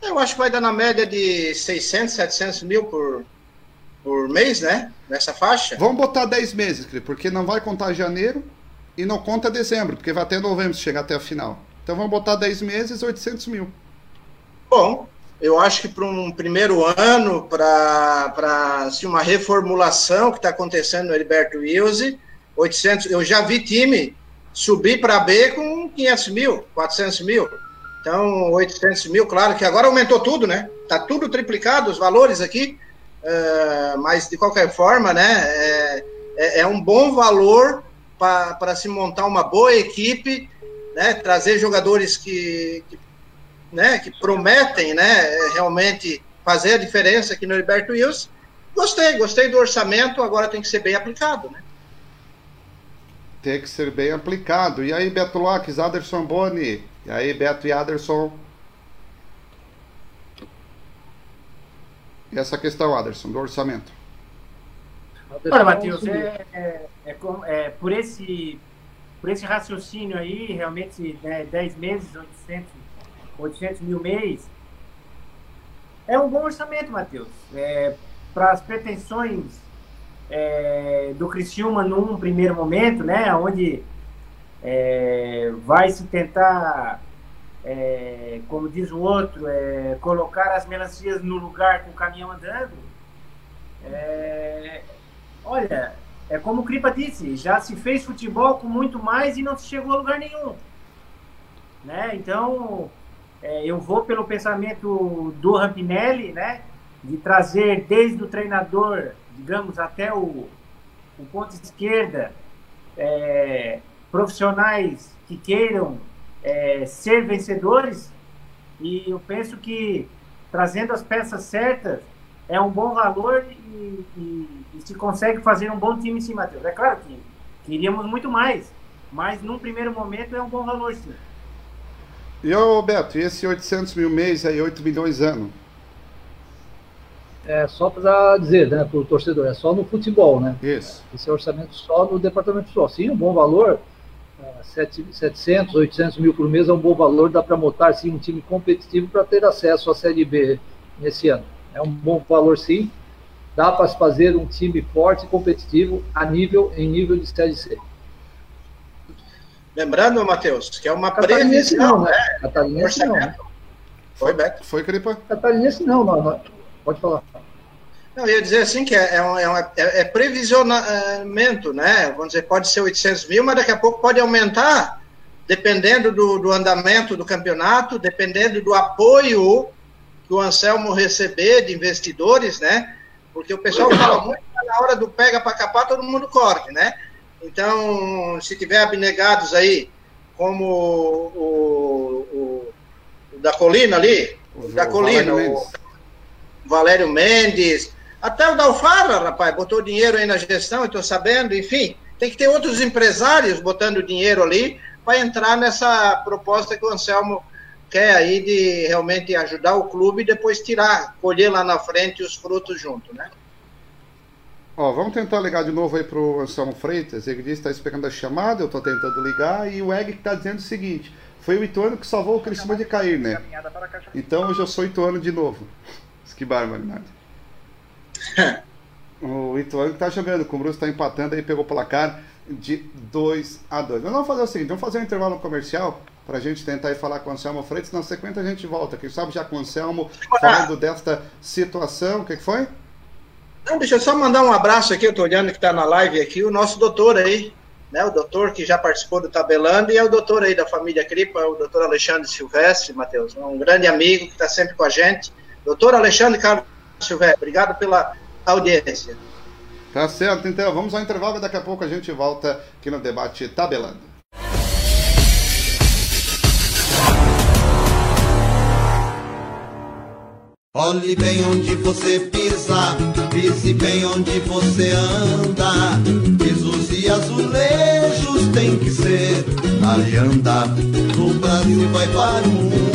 B: Eu acho que vai dar na média de 600, 700 mil por, por mês, né? Nessa faixa.
A: Vamos botar 10 meses, porque não vai contar janeiro e não conta dezembro, porque vai até novembro se chegar até a final. Então vamos botar 10 meses, 800 mil.
B: Bom, eu acho que para um primeiro ano, para assim, uma reformulação que está acontecendo no Heriberto Wilson, 800, eu já vi time subir para B com 500 mil, 400 mil. Então, 800 mil, claro que agora aumentou tudo, né? Está tudo triplicado, os valores aqui. Uh, mas, de qualquer forma, né? É, é, é um bom valor para se montar uma boa equipe, né? Trazer jogadores que, que né, que prometem né, realmente fazer a diferença aqui no Heriberto Wilson. Gostei, gostei do orçamento, agora tem que ser bem aplicado. Né?
A: Tem que ser bem aplicado. E aí, Beto Lopes, Aderson Boni. E aí, Beto e Aderson. E essa questão, Aderson, do orçamento.
C: Olha, Matheus, é, é, é, é, por, esse, por esse raciocínio aí, realmente, né, 10 meses, 800 800 mil mês. É um bom orçamento, Matheus. É, Para as pretensões é, do Criciúma num primeiro momento, né, onde é, vai se tentar, é, como diz o outro, é, colocar as melancias no lugar com o caminhão andando. É, olha, é como o Cripa disse, já se fez futebol com muito mais e não se chegou a lugar nenhum. Né? Então, é, eu vou pelo pensamento do Rampinelli, né? De trazer desde o treinador, digamos, até o, o ponto esquerda, é, profissionais que queiram é, ser vencedores. E eu penso que trazendo as peças certas é um bom valor e, e, e se consegue fazer um bom time sim, Matheus. É claro que queríamos muito mais, mas num primeiro momento é um bom valor sim.
A: E ô Beto, e esse 800 mil mês aí, 8 milhões ano?
D: É só para dizer, né, para o torcedor, é só no futebol, né?
A: Isso.
D: Esse é orçamento só no departamento de futebol. Sim, um bom valor, 700, 800 mil por mês é um bom valor, dá para montar sim um time competitivo para ter acesso à Série B nesse ano. É um bom valor sim, dá para se fazer um time forte e competitivo a nível, em nível de Série C.
B: Lembrando, Matheus, que é uma
D: Catarinense previsão, não, né? né? Catarinense não.
A: Foi, Beto? Foi, Cripa?
D: Catarinense não, não, não. Pode falar.
B: Não, eu ia dizer assim que é, é, um, é, uma, é, é, previsionamento, né? Vamos dizer, pode ser 800 mil, mas daqui a pouco pode aumentar, dependendo do, do andamento do campeonato, dependendo do apoio que o Anselmo receber de investidores, né? Porque o pessoal fala muito na hora do pega para capar, todo mundo corre, né? Então, se tiver abnegados aí, como o, o, o da Colina ali, o, da Colina, Valério Mendes, até o da Alfara, rapaz, botou dinheiro aí na gestão, estou sabendo, enfim, tem que ter outros empresários botando dinheiro ali para entrar nessa proposta que o Anselmo quer aí de realmente ajudar o clube e depois tirar, colher lá na frente os frutos junto, né?
A: Ó, vamos tentar ligar de novo aí pro Anselmo Freitas. Ele disse que está esperando a chamada, eu estou tentando ligar, e o Egg está dizendo o seguinte: foi o Ituano que salvou o Criciúma de cair, né? Então hoje eu sou Ituano de novo. Que barbaridade. o Ituano está jogando, o Bruce está empatando aí, pegou o placar de 2 a 2 Mas vamos fazer o seguinte: vamos fazer um intervalo comercial. para a gente tentar ir falar com o Anselmo Freitas. Na sequência a gente volta. Quem sabe já com o Anselmo falando desta situação. O que, que foi?
B: Não, deixa eu só mandar um abraço aqui, eu estou olhando que está na live aqui, o nosso doutor aí, né? O doutor que já participou do Tabelando e é o doutor aí da família Cripa, o doutor Alexandre Silvestre, Matheus, um grande amigo que está sempre com a gente. Doutor Alexandre Carlos Silvestre, obrigado pela audiência.
A: Tá certo, então vamos ao intervalo, daqui a pouco a gente volta aqui no debate Tabelando.
E: Olhe bem onde você pisa, pise bem onde você anda. Pisos e azulejos tem que ser alianda. No Brasil vai para o mundo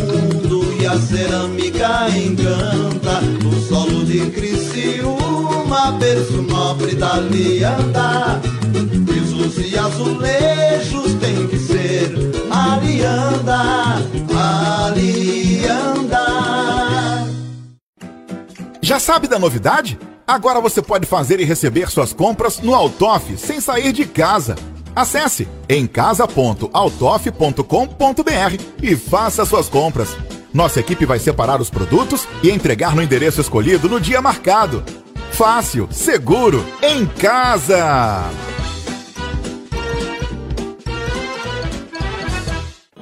E: a cerâmica encanta. No solo de Criciúma, berço nobre da alianda. Pisos e azulejos tem que ser alianda, alianda.
F: Já sabe da novidade? Agora você pode fazer e receber suas compras no Altoff sem sair de casa. Acesse emcasa.altoff.com.br e faça suas compras. Nossa equipe vai separar os produtos e entregar no endereço escolhido no dia marcado. Fácil, seguro, em casa!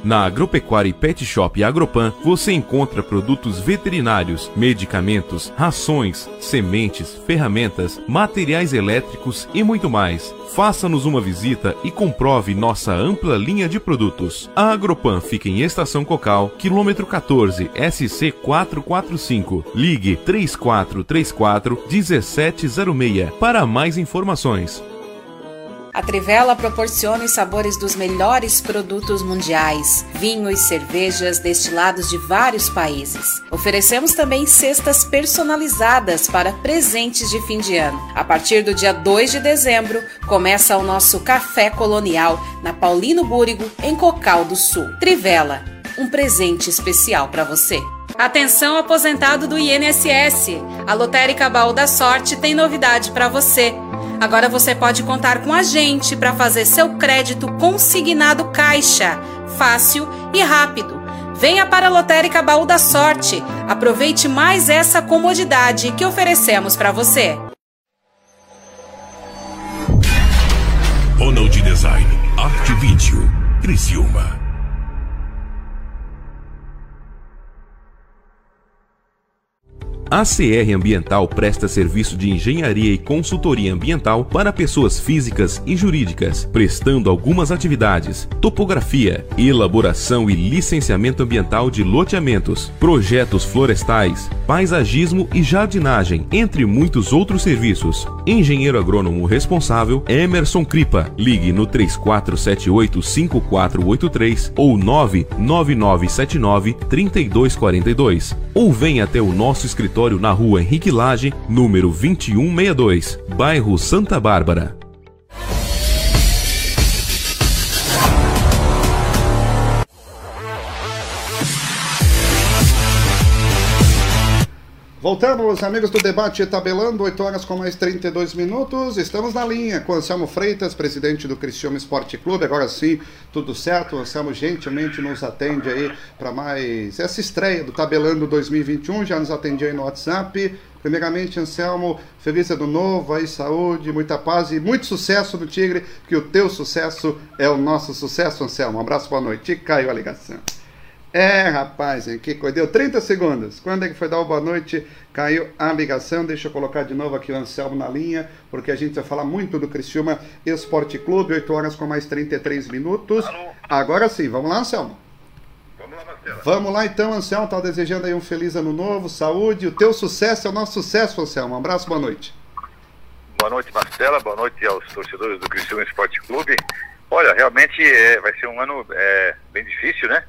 G: Na Agropecuária e Pet Shop Agropan você encontra produtos veterinários, medicamentos, rações, sementes, ferramentas, materiais elétricos e muito mais. Faça-nos uma visita e comprove nossa ampla linha de produtos. A Agropan fica em Estação Cocal, quilômetro 14, SC 445. Ligue 3434 1706 para mais informações.
H: A Trivela proporciona os sabores dos melhores produtos mundiais, vinhos, cervejas, destilados de vários países. Oferecemos também cestas personalizadas para presentes de fim de ano. A partir do dia 2 de dezembro, começa o nosso Café Colonial na Paulino Búrigo, em Cocal do Sul. Trivela, um presente especial para você. Atenção aposentado do INSS. A Lotérica Baú da Sorte tem novidade para você. Agora você pode contar com a gente para fazer seu crédito consignado caixa, fácil e rápido. Venha para a Lotérica Baú da Sorte. Aproveite mais essa comodidade que oferecemos para você.
I: Ronald Design, Arte Vídeo, Criciúma.
G: A CR Ambiental presta serviço de engenharia e consultoria ambiental para pessoas físicas e jurídicas, prestando algumas atividades: topografia, elaboração e licenciamento ambiental de loteamentos, projetos florestais, paisagismo e jardinagem, entre muitos outros serviços. Engenheiro agrônomo responsável Emerson Cripa. Ligue no 34785483 ou 999793242 ou venha até o nosso escritório na rua Henrique Lage, número 2162, bairro Santa Bárbara.
A: Voltamos, amigos do debate tabelando, 8 horas com mais 32 minutos. Estamos na linha com Anselmo Freitas, presidente do Cristiano Esporte Clube. Agora sim, tudo certo. Anselmo gentilmente nos atende aí para mais essa estreia do Tabelando 2021. Já nos atendia aí no WhatsApp. Primeiramente, Anselmo, feliz ano novo, aí saúde, muita paz e muito sucesso no Tigre, que o teu sucesso é o nosso sucesso, Anselmo. Um abraço, boa noite. E caiu a ligação. É, rapaz, que coisa. Deu 30 segundos. Quando é que foi dar o boa noite? Caiu a ligação. Deixa eu colocar de novo aqui o Anselmo na linha, porque a gente vai falar muito do Criciúma Esporte Clube. 8 horas com mais 33 minutos. Alô? Agora sim, vamos lá, Anselmo?
J: Vamos lá, Marcelo.
A: Vamos lá então, Anselmo. Tá desejando aí um feliz ano novo, saúde. O teu sucesso é o nosso sucesso, Anselmo. Um abraço, boa noite.
J: Boa noite, Marcela. Boa noite aos torcedores do Criciúma Esporte Clube. Olha, realmente é, vai ser um ano é, bem difícil, né?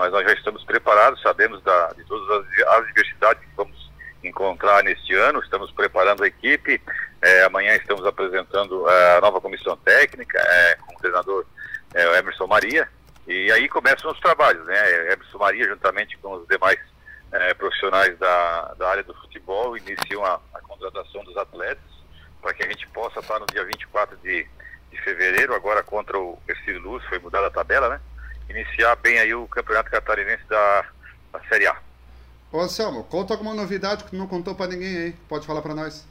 J: Mas nós já estamos preparados, sabemos da, de todas as adversidades que vamos encontrar neste ano, estamos preparando a equipe, é, amanhã estamos apresentando é, a nova comissão técnica é, com o treinador é, Emerson Maria, e aí começam os trabalhos, né? Emerson Maria, juntamente com os demais é, profissionais da, da área do futebol, iniciam a, a contratação dos atletas, para que a gente possa estar no dia 24 de, de fevereiro, agora contra o Ercílio Luz, foi mudada a tabela, né? Iniciar bem aí o Campeonato Catarinense da, da Série A.
A: Ô Anselmo, conta alguma novidade que tu não contou pra ninguém aí. Pode falar pra nós.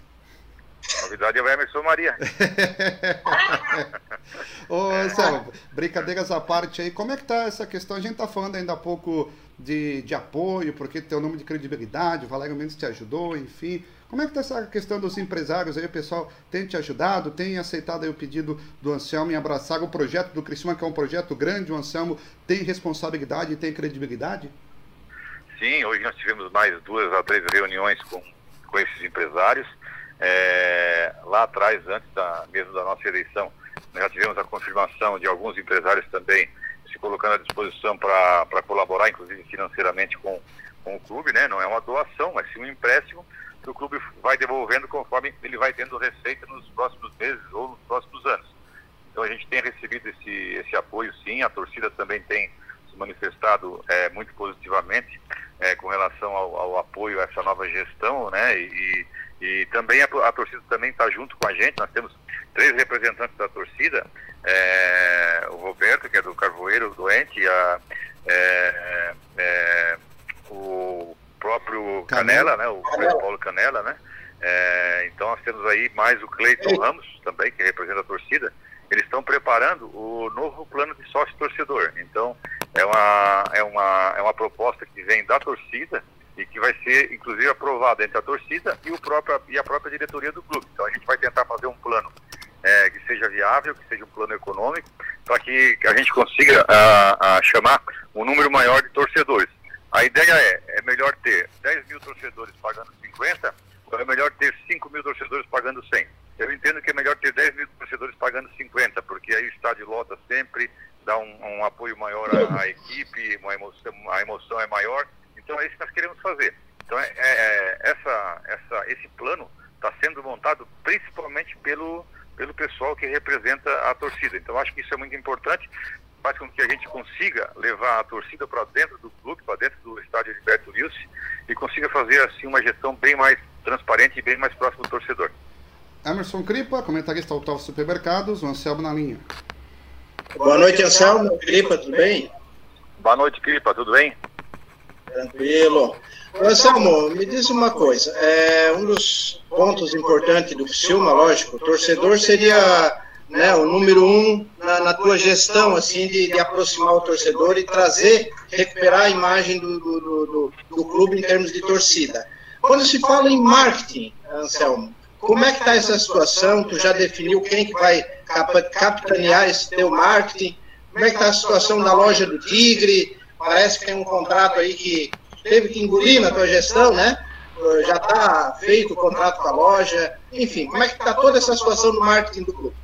J: A novidade é o Emerson Maria.
A: Ô Anselmo, brincadeiras à parte aí, como é que tá essa questão? A gente tá falando ainda há pouco de, de apoio, porque tem o nome de credibilidade, o Valério Mendes te ajudou, enfim. Como é que tá essa questão dos empresários aí? O pessoal tem te ajudado, tem aceitado aí o pedido do Anselmo em abraçar o projeto do Criciúma, que é um projeto grande, o Anselmo tem responsabilidade e tem credibilidade?
J: Sim, hoje nós tivemos mais duas a três reuniões com, com esses empresários. É, lá atrás, antes da, mesmo da nossa eleição, já tivemos a confirmação de alguns empresários também se colocando à disposição para colaborar, inclusive financeiramente com, com o clube, né? Não é uma doação, mas sim um empréstimo que o clube vai devolvendo conforme ele vai tendo receita nos próximos meses ou nos próximos anos. Então a gente tem recebido esse, esse apoio sim, a torcida também tem se manifestado é, muito positivamente é, com relação ao, ao, apoio a essa nova gestão, né? E, e também a, a torcida também está junto com a gente. Nós temos três representantes da torcida, é, o Roberto, que é do Carvoeiro Doente, a, é, é, o próprio Canela, né? O Paulo Canela, né? É, então nós temos aí mais o Cleiton Ramos também, que representa a torcida. Eles estão preparando o novo plano de sócio torcedor. Então é uma, é uma, é uma proposta que vem da torcida e que vai ser inclusive aprovada entre a torcida e, o próprio, e a própria diretoria do clube. Então a gente vai tentar fazer um plano é, que seja viável, que seja um plano econômico, para que, a gente consiga a, a chamar um número maior de torcedores. A ideia é, é melhor ter 10 mil torcedores pagando 50 ou é melhor ter 5 mil torcedores pagando 100? Eu entendo que é melhor ter 10 mil torcedores pagando 50, porque aí o estádio lota sempre, dá um, um apoio maior à, à, equipe, uma emoção, a emoção é maior. Então é isso que nós queremos fazer. Então é, é, é essa, essa, esse plano está sendo montado principalmente pelo, pelo pessoal que representa a torcida. Então acho que isso é muito importante faz com que a gente consiga levar a torcida para dentro do clube, para dentro do estádio Gilberto Wilson e consiga fazer assim uma gestão bem mais transparente e bem mais próximo do torcedor.
A: Emerson Cripa, comentarista Autóvel Supermercados, o Anselmo na linha.
B: Boa noite, Anselmo. Cripa, tudo bem?
J: Boa noite, Cripa, tudo bem?
B: Tranquilo. Anselmo, me diz uma coisa. É, um dos pontos importantes do Filma, lógico, o torcedor seria né, o número um na, na tua gestão, assim, de, de, aproximar o torcedor e trazer, recuperar a imagem do, do, do, do clube em termos de torcida. Quando se fala em marketing, Anselmo, como é que está essa situação? Tu já definiu quem que vai capitanear esse teu marketing? Como é que está a situação da loja do Tigre? Parece que tem um contrato aí que teve que engolir na tua gestão, né? Já está feito o contrato com a loja. Enfim, como é que está toda essa situação do marketing do clube?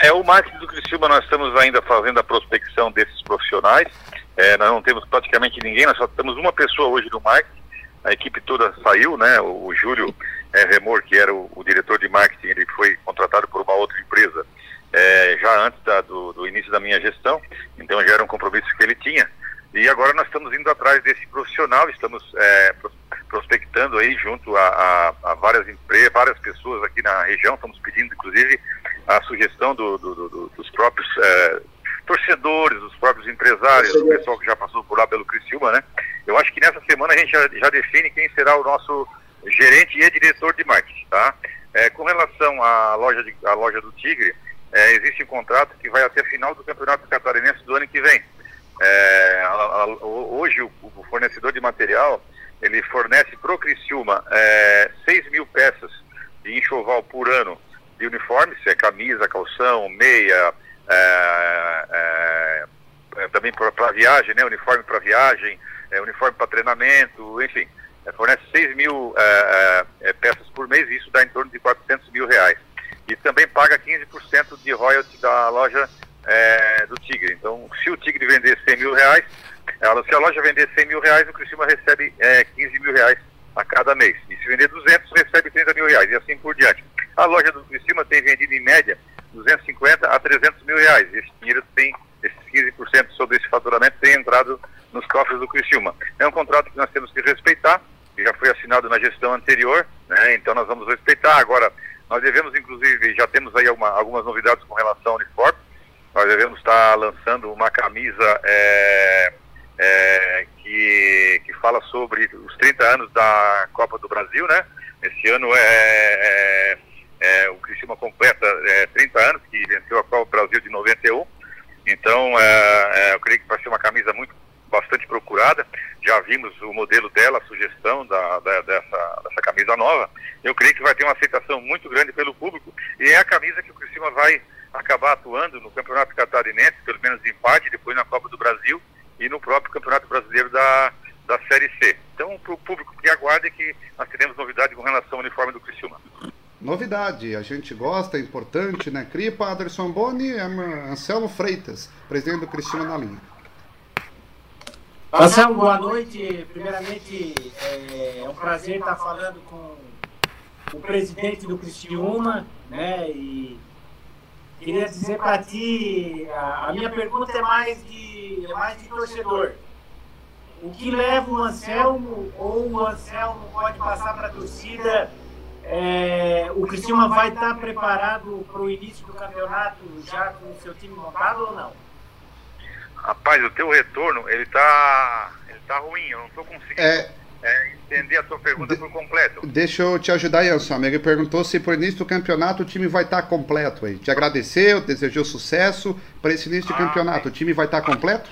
J: É, o marketing do Criciúma nós estamos ainda fazendo a prospecção desses profissionais. É, nós não temos praticamente ninguém, nós só temos uma pessoa hoje no marketing. A equipe toda saiu, né? O, o Júlio é, Remor, que era o, o, diretor de marketing, ele foi contratado por uma outra empresa é, já antes da, do, do, início da minha gestão, então já era um compromisso que ele tinha. E agora nós estamos indo atrás desse profissional, estamos é, prospectando aí junto a, a, a várias empresas, várias pessoas aqui na região, estamos pedindo inclusive a sugestão do, do, do, dos próprios é, torcedores, dos próprios empresários, do pessoal que já passou por lá pelo Criciúma, né? Eu acho que nessa semana a gente já, já define quem será o nosso gerente e diretor de marketing, tá? É, com relação à loja, de, à loja do Tigre, é, existe um contrato que vai até final do Campeonato Catarinense do ano que vem. É, a, a, hoje o, o, fornecedor de material ele fornece para o Criciúma é, 6 mil peças de enxoval por ano de uniformes, é camisa, calção, meia, é, é, é também para viagem, né, uniforme para viagem, é, uniforme para treinamento, enfim, fornece 6 mil peças por mês e isso dá em torno de 400 mil reais. E também paga 15% de royalty da loja do Tigre. Então, se o Tigre vender 100 mil reais, ela, se a loja vender 100 mil reais, o Criciúma recebe 15 mil reais a cada mês. E se vender 200, recebe 30 mil reais, e assim por diante. A loja do Criciúma tem vendido em média 250 a 300 mil reais. Esse dinheiro tem, esses 15% sobre esse faturamento tem entrado nos cofres do Criciúma. É um contrato que nós temos que respeitar, que já foi assinado na gestão anterior, né? então nós vamos respeitar. Agora, nós devemos, inclusive, já temos aí uma, algumas novidades com relação ao uniforme. Nós devemos estar lançando uma camisa é, é, que, que fala sobre os 30 anos da Copa do Brasil, né? Esse ano é, é, é o Criciúma completa é, 30 anos, que venceu a Copa do Brasil de 91. Então, é, é, eu creio que vai ser uma camisa muito bastante procurada. Já vimos o modelo dela, a sugestão da, da, dessa, dessa camisa nova. Eu creio que vai ter uma aceitação muito grande pelo público e é a camisa que o Criciúma vai acabar atuando no Campeonato Catarinense, pelo menos em parte, depois na Copa do Brasil e no próprio Campeonato Brasileiro da, da Série C. Então, para o público que aguarde que nós teremos novidade com relação ao uniforme do Criciúma.
A: Novidade, a gente gosta, é importante, né? Cripa, Aderson Boni e Anselmo Freitas, presidente do Criciúma na linha.
K: Anselmo, boa noite. Primeiramente, é, é um prazer estar falando com o presidente do Criciúma, né? E queria dizer para ti, a, a, minha pergunta é mais de é mais de torcedor. O que leva o Anselmo ou o Anselmo pode passar para a torcida? É, o Criciúma vai estar preparado para o início do campeonato já com o seu time montado ou não?
J: Rapaz, o teu retorno, ele tá, ele tá ruim, eu não estou conseguindo é... É, entender a tua pergunta de, por completo.
A: Deixa eu te ajudar, Anselmo. Ele perguntou se por início do campeonato o time vai estar tá completo aí. Te agradeceu, desejou sucesso para esse início ah, de campeonato. Sim. O time vai estar tá completo?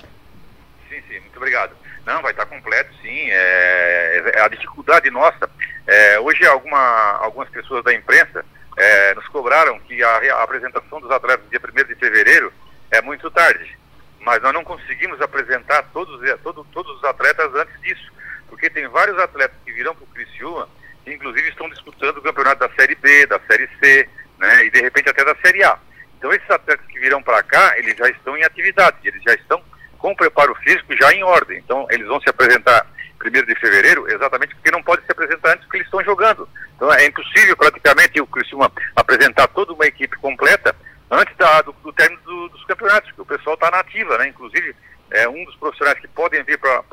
J: Sim, sim, muito obrigado. Não, vai estar tá completo, sim. É, é, a dificuldade nossa, é, hoje alguma, algumas pessoas da imprensa é, nos cobraram que a, a, apresentação dos atletas dia 1 de fevereiro é muito tarde. Mas nós não conseguimos apresentar todos, todos, todos os atletas antes disso porque tem vários atletas que virão para o Criciúma, que inclusive estão disputando o campeonato da Série B, da Série C, né, e de repente até da Série A. Então esses atletas que virão para cá, eles já estão em atividade, eles já estão com o preparo físico já em ordem. Então eles vão se apresentar primeiro de fevereiro, exatamente porque não pode se apresentar antes porque eles estão jogando. Então é impossível praticamente o Criciúma apresentar toda uma equipe completa antes da, do, do término do, dos campeonatos, porque o pessoal está na ativa, né? Inclusive é, um dos profissionais que podem vir para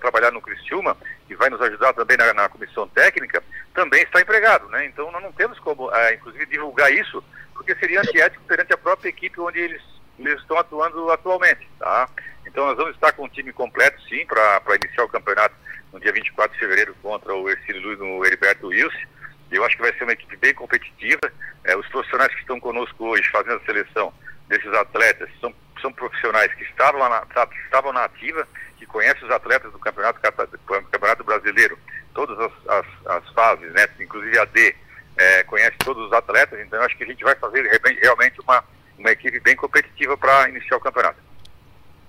J: trabalhar no Criciúma, que vai nos ajudar também na, na, comissão técnica, também está empregado, né? Então nós não temos como, é, inclusive, divulgar isso, porque seria antiético perante a própria equipe onde eles, eles estão atuando atualmente, tá? Então nós vamos estar com o time completo, sim, para iniciar o campeonato no dia 24 de fevereiro contra o Ercílio Luiz no Heriberto Wilson. Eu acho que vai ser uma equipe bem competitiva. É, os profissionais que estão conosco hoje fazendo a seleção desses atletas são são profissionais que estavam, lá na, estavam na ativa, que conhecem os atletas do Campeonato, campeonato Brasileiro, todas as, as, as, fases, né? inclusive a D, é, conhece todos os atletas, então acho que a gente vai fazer realmente uma, uma equipe bem competitiva para iniciar o campeonato.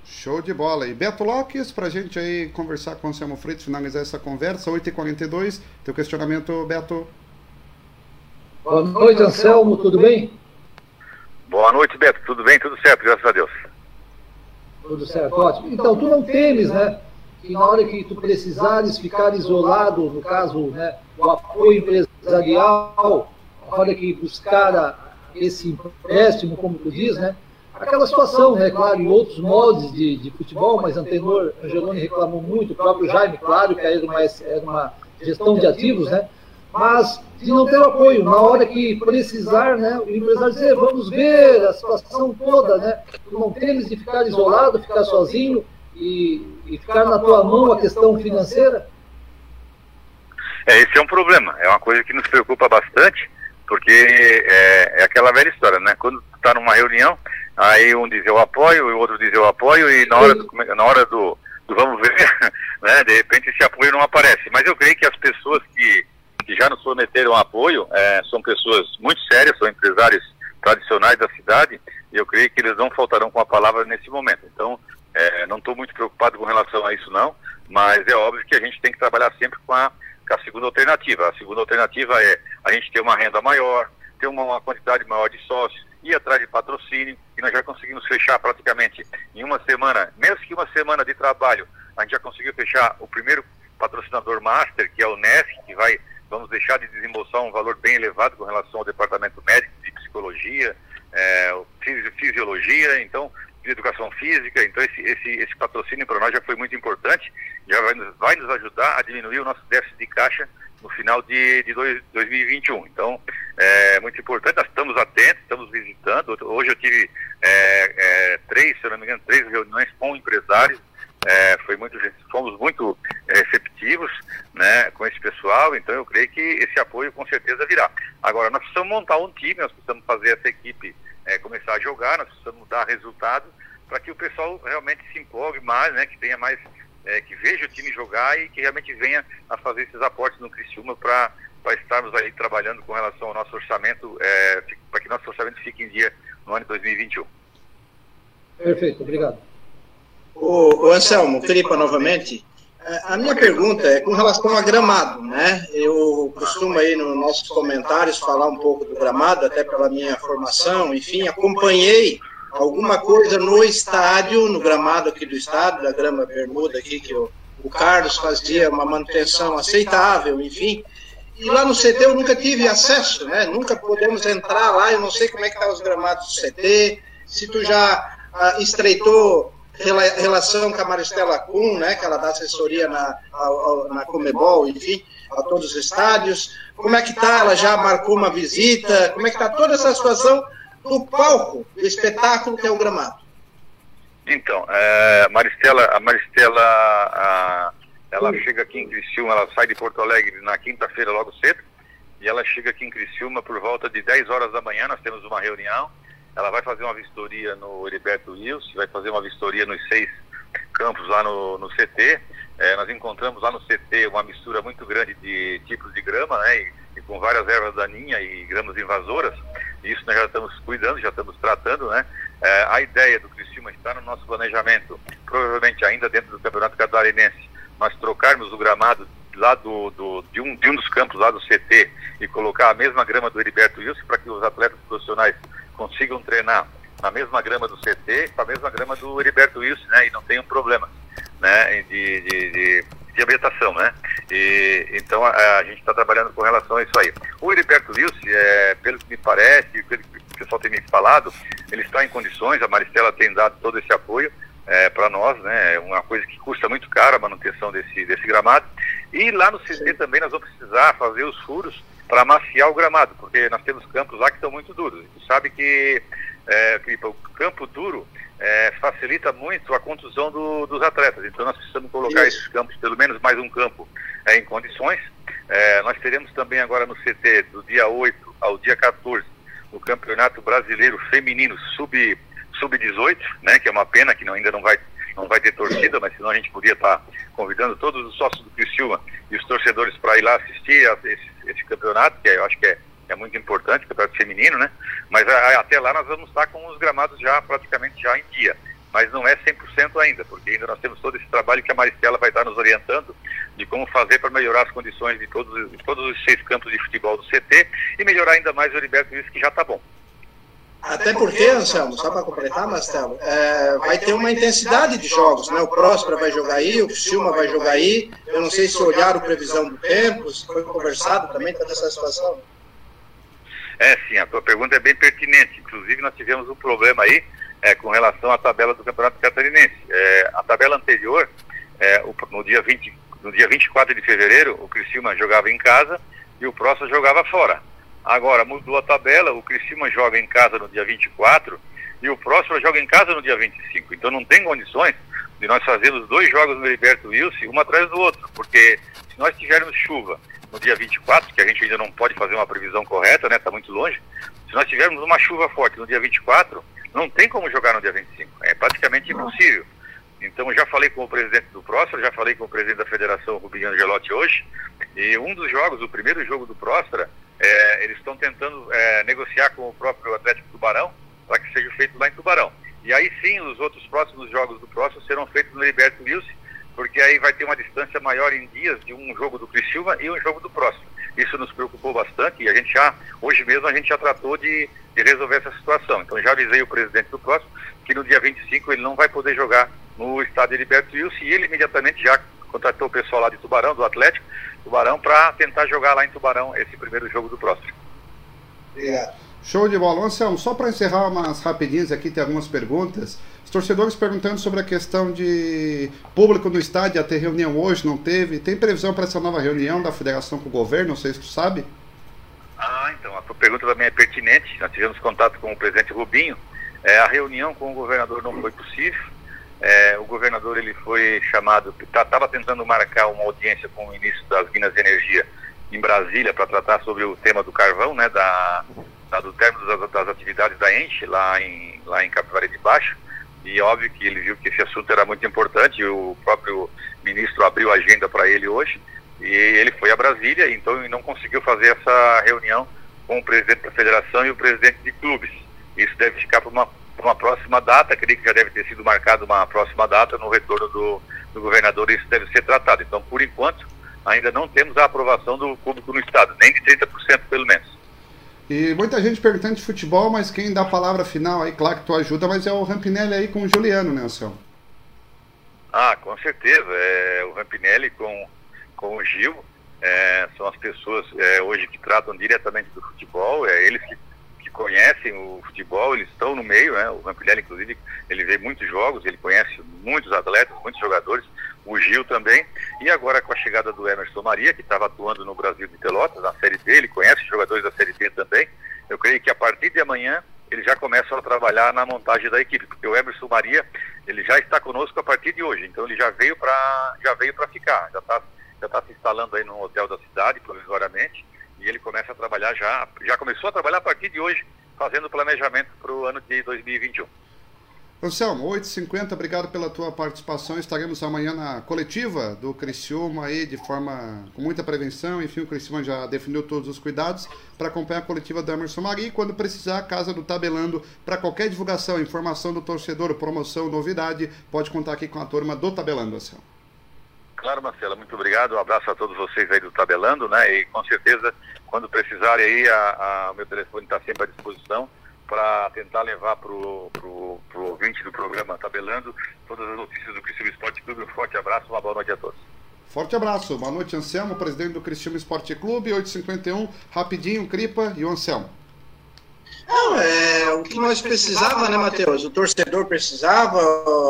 A: Show de bola. E Beto Lopes, para a gente aí conversar com o Anselmo Freitas, finalizar essa conversa, 8h42, teu questionamento, Beto.
D: Boa noite, Anselmo, tudo bem?
J: Boa noite, Beto. Tudo bem? Tudo certo, graças a Deus.
D: Tudo certo, ótimo. Então, tu não temes, né? Que na hora que tu precisares ficar isolado, no caso, né, o apoio empresarial, na hora que buscar esse empréstimo, como tu diz, né? Aquela situação, né? Claro, em outros modos de, de futebol, mas Antenor Angeloni reclamou muito, o próprio Jaime, claro, que era uma, era uma gestão de ativos, né? Mas de não ter apoio. Na hora que precisar, né, o empresário dizer, vamos ver a situação toda, né? não temos de ficar isolado, ficar sozinho e, e ficar na tua mão a questão financeira.
J: É, esse é um problema, é uma coisa que nos preocupa bastante, porque é, é aquela velha história, né? Quando está numa reunião, aí um diz eu apoio, o outro diz eu apoio, e na hora do, na hora do, do vamos ver, né? De repente esse apoio não aparece. Mas eu creio que as pessoas que que já nos prometeram apoio, é, são pessoas muito sérias, são empresários tradicionais da cidade, e eu creio que eles não faltarão com a palavra nesse momento. Então, é, não estou muito preocupado com relação a isso não, mas é óbvio que a gente tem que trabalhar sempre com a, com a segunda alternativa. A segunda alternativa é a gente ter uma renda maior, ter uma, uma quantidade maior de sócios, ir atrás de patrocínio, e nós já conseguimos fechar praticamente em uma semana, menos que uma semana de trabalho, a gente já conseguiu fechar o primeiro patrocinador master, que é o NESC, que vai vamos deixar de desembolsar um valor bem elevado com relação ao departamento médico de psicologia, é, fisiologia, então, de educação física, então esse, esse, esse patrocínio para nós já foi muito importante já vai, nos- vai nos ajudar a diminuir o nosso déficit de caixa no final de, de dois- 2021. Então, é muito importante, nós estamos atentos, estamos visitando. Hoje eu tive é, é, três, se eu não me engano, três reuniões com empresários. É, foi muito, fomos muito é, receptivos né, com esse pessoal, então eu creio que esse apoio com certeza virá. Agora, nós precisamos montar um time, nós precisamos fazer essa equipe é, começar a jogar, nós precisamos dar resultado para que o pessoal realmente se empolgue mais, né, que tenha mais, é, que veja o time jogar e que realmente venha a fazer esses aportes no Criciúma para para estarmos aí trabalhando com relação ao nosso orçamento, é, para que nosso orçamento fique em dia no ano de 2021.
D: Perfeito, obrigado.
B: O, Anselmo, Filipa novamente. É, A minha pergunta é com relação a gramado, né? Eu costumo aí nos nossos comentários falar um pouco do gramado, até pela minha formação, enfim, acompanhei alguma coisa no estádio, no gramado aqui do estádio, da grama bermuda aqui, que o, o Carlos fazia uma manutenção aceitável, enfim. E lá no CT eu nunca tive acesso, né? Nunca podemos entrar lá, eu não sei como é que tá os gramados do CT, se tu já ah, estreitou relação com a Maristela Kuhn, né, que ela dá assessoria na, ao- na Comebol, enfim, a todos os estádios. Como é que tá? Ela já marcou uma visita? Como é que tá toda essa situação do palco, do espetáculo que é o gramado?
J: Então, é, Maristela, a Maristela, a- ela chega aqui em Criciúma, ela sai de Porto Alegre na quinta-feira logo cedo, e ela chega aqui em Criciúma por volta de 10 horas da manhã, nós temos uma reunião, ela vai fazer uma vistoria no Heriberto Wilson, vai fazer uma vistoria nos seis campos lá no, no CT, É, nós encontramos lá no CT uma mistura muito grande de tipos de grama, né, e, e com várias ervas daninhas e gramas invasoras, isso nós já estamos cuidando, já estamos tratando, né, é, a ideia do Criciúma está no nosso planejamento, provavelmente ainda dentro do Campeonato Catarinense, nós trocarmos o gramado lá do, do- de, um, de um dos campos lá do CT e colocar a mesma grama do Heriberto Wilson para que os atletas profissionais consigam treinar na mesma grama do CT com a mesma grama do Heriberto Wilson, né, e não tenham problemas, né, de, de, de, de ambientação, né, e, então a, a gente está trabalhando com relação a isso aí. O Heriberto Wilson, é, pelo que me parece, pelo que o pessoal tem me falado, ele está em condições, a Maristela tem dado todo esse apoio, é, para nós, né? É uma coisa que custa muito caro a manutenção desse, desse gramado. E lá no CT também nós vamos precisar fazer os furos para amaciar o gramado, porque nós temos campos lá que estão muito duros. Tu sabe que é, Cripa, o campo duro é, facilita muito a contusão do- dos atletas. Então nós precisamos colocar esses campos, pelo menos mais um campo, é, em condições. É, nós teremos também agora no CT, do dia 8 ao dia 14, o Campeonato Brasileiro Feminino Sub sub-18, né, que é uma pena que não, ainda não vai, não vai ter torcida, mas senão a gente podia estar convidando todos os sócios do Criciúma e os torcedores para ir lá assistir a esse, esse campeonato, que eu acho que é, é muito importante, campeonato feminino, né? Mas a- até lá nós vamos estar com os gramados já praticamente já em dia. Mas não é 100% ainda, porque ainda nós temos todo esse trabalho que a Maristela vai estar nos orientando de como fazer para melhorar as condições de todos, de todos os seis campos de futebol do CT e melhorar ainda mais o Heriberto Wilson, que já está bom.
B: Até porque, Anselmo, só para completar, Marcelo, é, vai ter uma intensidade de jogos, né? O Próspera vai jogar aí, o Silma vai jogar aí. Eu não sei se olharam previsão do tempo, se foi conversado também toda essa situação.
J: É, sim, a tua pergunta é bem pertinente. Inclusive, nós tivemos um problema aí é, com relação à tabela do Campeonato Catarinense. É, a tabela anterior, é, o- no, dia 20, no dia 24 de fevereiro, o Criciúma jogava em casa e o Próximo jogava fora. Agora, mudou a tabela, o Criciúma joga em casa no dia 24 e o Próximo joga em casa no dia 25. Então, não tem condições de nós fazermos dois jogos no Heriberto Wilson, um atrás do outro, porque se nós tivermos chuva no dia 24, que a gente ainda não pode fazer uma previsão correta, né, está muito longe, se nós tivermos uma chuva forte no dia 24, não tem como jogar no dia 25, é praticamente impossível. Então, eu já falei com o presidente do Próspera, já falei com o presidente da federação, Rubinho Angelotti, hoje, e um dos jogos, o primeiro jogo do Próspera, é, eles estão tentando é, negociar com o próprio Atlético Tubarão para que seja feito lá em Tubarão. E aí sim, os outros próximos jogos do Próspera serão feitos no Heriberto Wilson, porque aí vai ter uma distância maior em dias de um jogo do Criciúma e um jogo do Próximo. Isso nos preocupou bastante e a gente já, hoje mesmo, a gente já tratou de, de resolver essa situação. Então já avisei o presidente do Próximo que no dia 25 ele não vai poder jogar no estádio Heriberto Wilson e ele imediatamente já contratou o pessoal lá de Tubarão, do Atlético, Tubarão, para tentar jogar lá em Tubarão esse primeiro jogo do Próximo.
B: Obrigado.
A: Show de bola. Anselmo, só para encerrar umas rapidinhas aqui, tem algumas perguntas. Os torcedores perguntando sobre a questão de público no estádio, a ter reunião hoje, não teve. Tem previsão para essa nova reunião da federação com o governo? Não sei se tu sabe.
J: Ah, então, a tua pergunta também é pertinente. Nós tivemos contato com o presidente Rubinho. É, a reunião com o governador não foi possível. É, o governador ele foi chamado, estava tá, tentando marcar uma audiência com o ministro das Minas e Energia em Brasília para tratar sobre o tema do carvão, né, da, da do término das, das, atividades da Enche lá em, lá em Capivari de Baixo. E óbvio que ele viu que esse assunto era muito importante, o próprio ministro abriu a agenda para ele hoje, e ele foi a Brasília, então não conseguiu fazer essa reunião com o presidente da federação e o presidente de clubes. Isso deve ficar para uma, uma próxima data, creio que já deve ter sido marcada uma próxima data no retorno do, do governador, isso deve ser tratado. Então, por enquanto, ainda não temos a aprovação do público no Estado, nem de 30% pelo menos.
A: E muita gente perguntando de futebol, mas quem dá a palavra final aí, claro que tu ajuda, mas é o Rampinelli aí com o Juliano, né, Anselmo?
J: Ah, com certeza. É, o Rampinelli com, com o Gil é, são as pessoas é, hoje que tratam diretamente do futebol, é eles que conhecem o futebol, eles estão no meio, né? O Rampinelli, inclusive, ele vê muitos jogos, ele conhece muitos atletas, muitos jogadores, o Gil também, e agora com a chegada do Emerson Maria, que estava atuando no Brasil de Pelotas, na Série B, ele conhece jogadores da Série B também, eu creio que a partir de amanhã eles já começam a trabalhar na montagem da equipe, porque o Emerson Maria, ele já está conosco a partir de hoje, então ele já veio para já veio para ficar, já está já tá se instalando aí no hotel da cidade, provisoriamente, e ele começa a trabalhar já, já começou a trabalhar a partir de hoje, fazendo o planejamento para o ano de 2021.
A: Anselmo, 8h50, obrigado pela tua participação. Estaremos amanhã na coletiva do Criciúma aí de forma com muita prevenção. Enfim, o Criciúma já definiu todos os cuidados para acompanhar a coletiva do Emerson Mari. Quando precisar, a Casa do Tabelando, para qualquer divulgação, informação do torcedor, promoção, novidade, pode contar aqui com a turma do Tabelando, Anselmo.
J: Claro, Marcela, muito obrigado. Um abraço a todos vocês aí do Tabelando, né? E com certeza, quando precisarem aí, o meu telefone está sempre à disposição para tentar levar para o ouvinte do programa Tabelando todas as notícias do Cristiano Esporte Clube. Um forte abraço, uma boa noite a todos.
A: Forte abraço. Boa noite, Anselmo, presidente do Cristiano Esporte Clube, 851, rapidinho, Cripa e o Anselmo.
B: Não, é o que nós precisava, né, Matheus? O torcedor precisava,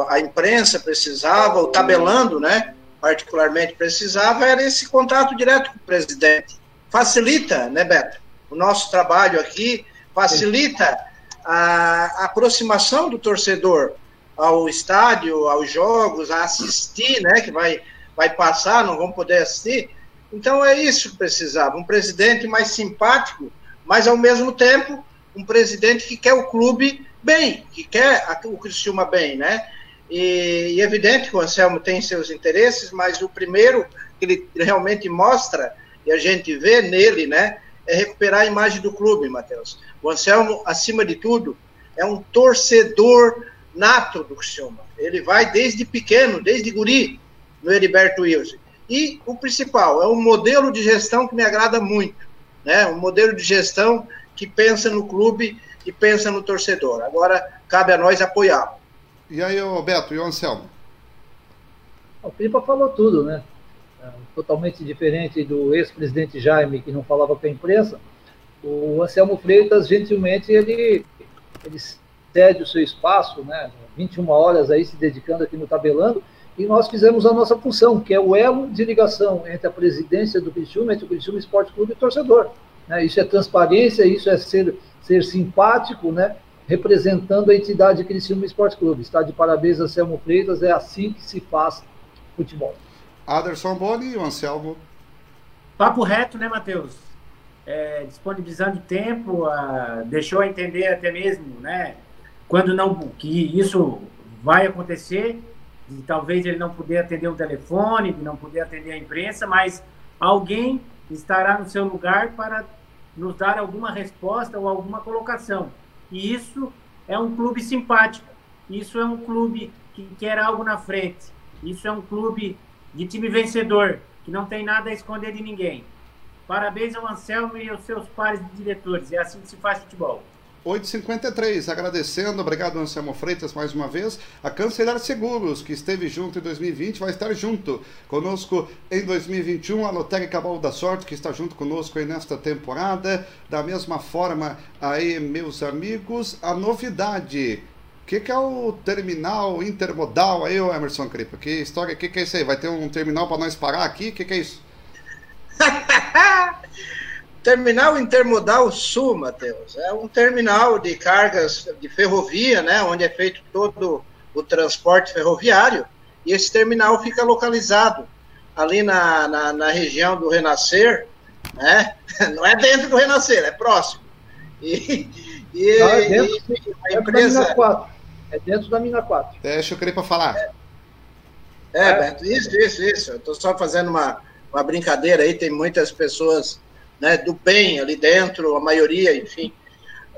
B: a imprensa precisava, o tabelando, né? Particularmente precisava era esse contato direto com o presidente. Facilita, né, Beto? O nosso trabalho aqui facilita a aproximação do torcedor ao estádio, aos jogos, a assistir, né, que vai, vai passar, não vão poder assistir. Então é isso que precisava, um presidente mais simpático, mas ao mesmo tempo um presidente que quer o clube bem, que quer o Criciúma bem, né? E, e evidente que o Anselmo tem seus interesses, mas o primeiro que ele realmente mostra, e a gente vê nele, né, é recuperar a imagem do clube, Matheus. O Anselmo, acima de tudo, é um torcedor nato do Criciúma. Ele vai desde pequeno, desde guri, no Heriberto Wilson. E o principal, é um modelo de gestão que me agrada muito. Né? Um modelo de gestão que pensa no clube e pensa no torcedor. Agora, cabe a nós apoiá-lo.
A: E aí, o Beto, e o Anselmo?
D: O Pipa falou tudo, né? É, totalmente diferente do ex-presidente Jaime, que não falava com a imprensa. O Anselmo Freitas, gentilmente, ele, ele cede o seu espaço, né? 21 horas aí se dedicando aqui no Tabelando, e nós fizemos a nossa função, que é o elo de ligação entre a presidência do Criciúma, entre o Criciúma Esporte Clube e o torcedor. Né? Isso é transparência, isso é ser, ser simpático, né? Representando a entidade Criciúma Esporte Clube. Está de parabéns, Anselmo Freitas, é assim que se faz futebol.
A: Aderson Boni e o Anselmo.
K: Papo reto, né, Matheus? É, disponibilizando tempo, a, deixou a entender até mesmo, né, quando não, que isso vai acontecer, de talvez ele não poder atender o telefone, de não poder atender a imprensa, mas alguém estará no seu lugar para nos dar alguma resposta ou alguma colocação. E isso é um clube simpático. Isso é um clube que quer algo na frente. Isso é um clube de time vencedor, que não tem nada a esconder de ninguém. Parabéns ao Anselmo e aos seus pares de diretores. É assim que se faz futebol.
A: 853, agradecendo, obrigado Anselmo Freitas mais uma vez, a Cancelar Seguros, que esteve junto em 2020, vai estar junto conosco em 2021, a Lotérica Baú da Sorte, que está junto conosco aí nesta temporada, da mesma forma aí, meus amigos, a novidade, o que, que, é o terminal intermodal aí, Emerson Cripa? Que história, o que, que é isso aí? Vai ter um terminal para nós parar aqui? O que, que é isso?
B: Terminal Intermodal Sul, Matheus, é um terminal de cargas de ferrovia, né, onde é feito todo o transporte ferroviário, e esse terminal fica localizado ali na, na, na região do Renascer, né, não é dentro do Renascer, é próximo. E,
D: e, não, é dentro, e a empresa... Da mina 4. É dentro da mina 4.
A: Deixa eu querer para falar.
B: É, é, Beto, isso, isso, isso. Eu estou só fazendo uma, uma brincadeira aí, tem muitas pessoas né, do bem ali dentro, a maioria, enfim.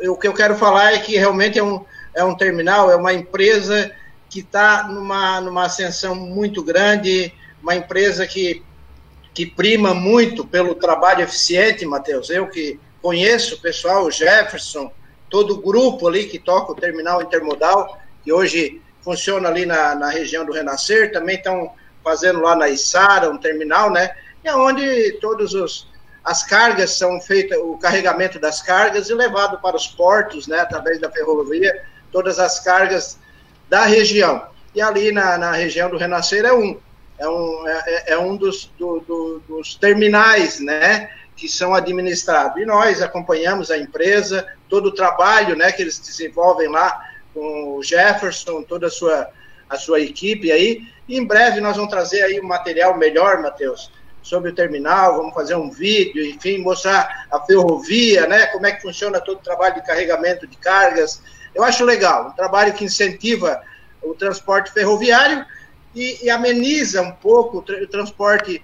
B: O que eu quero falar é que realmente é um, é um terminal, é uma empresa que está numa, numa ascensão muito grande, uma empresa que, que prima muito pelo trabalho eficiente, Matheus. Eu que conheço o pessoal, o Jefferson, todo o grupo ali que toca o terminal intermodal, que hoje funciona ali na, na região do Renascer, também estão fazendo lá na Içara um terminal, né? É onde todos os, as cargas são feitas, o carregamento das cargas e levado para os portos, né, através da ferrovia, todas as cargas da região. E ali na, na região do Renascer é um, é um, é, é um dos, do, do, dos terminais, né, que são administrados. E nós acompanhamos a empresa, todo o trabalho, né, que eles desenvolvem lá com o Jefferson, toda a sua, a sua equipe aí. E em breve nós vamos trazer aí um material melhor, Matheus, sobre o terminal, vamos fazer um vídeo, enfim, mostrar a ferrovia, né, como é que funciona todo o trabalho de carregamento de cargas. Eu acho legal, um trabalho que incentiva o transporte ferroviário e, e ameniza um pouco o, tra o transporte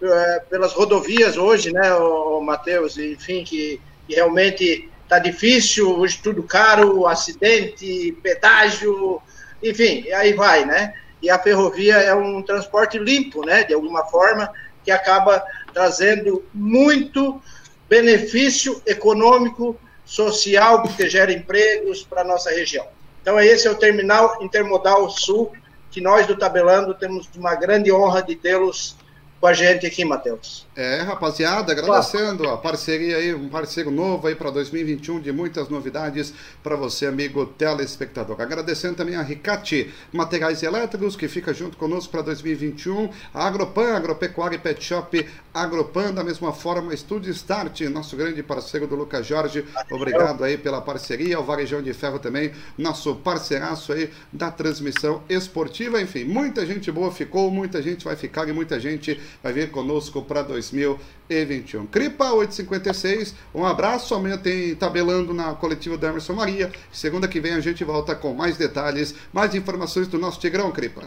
B: uh, pelas rodovias hoje, né, o, o Matheus, enfim, que, que realmente está difícil, hoje tudo caro, acidente, pedágio, enfim, aí vai, né? E a ferrovia é um transporte limpo, né, de alguma forma, que acaba trazendo muito benefício econômico, social, porque gera empregos para a nossa região. Então, esse é o Terminal Intermodal Sul, que nós do Tabelando temos uma grande honra de tê-los com a gente aqui, Matheus.
A: É, rapaziada, agradecendo a parceria aí, um parceiro novo aí para 2021 de muitas novidades para você, amigo telespectador. Agradecendo também a Ricate Materiais Elétricos, que fica junto conosco para 2021, a Agropan, Agropecuária e Pet Shop Agropan, da mesma forma, Estúdio Start, nosso grande parceiro do Lucas Jorge, obrigado aí pela parceria, o Varejão de Ferro também, nosso parceiraço aí da transmissão esportiva, enfim, muita gente boa ficou, muita gente vai ficar e muita gente vai vir conosco para 2021. Cripa 856, um abraço. Amanhã tem tabelando na coletiva da Emerson Maria. Segunda que vem a gente volta com mais detalhes, mais informações do nosso Tigrão, Cripa.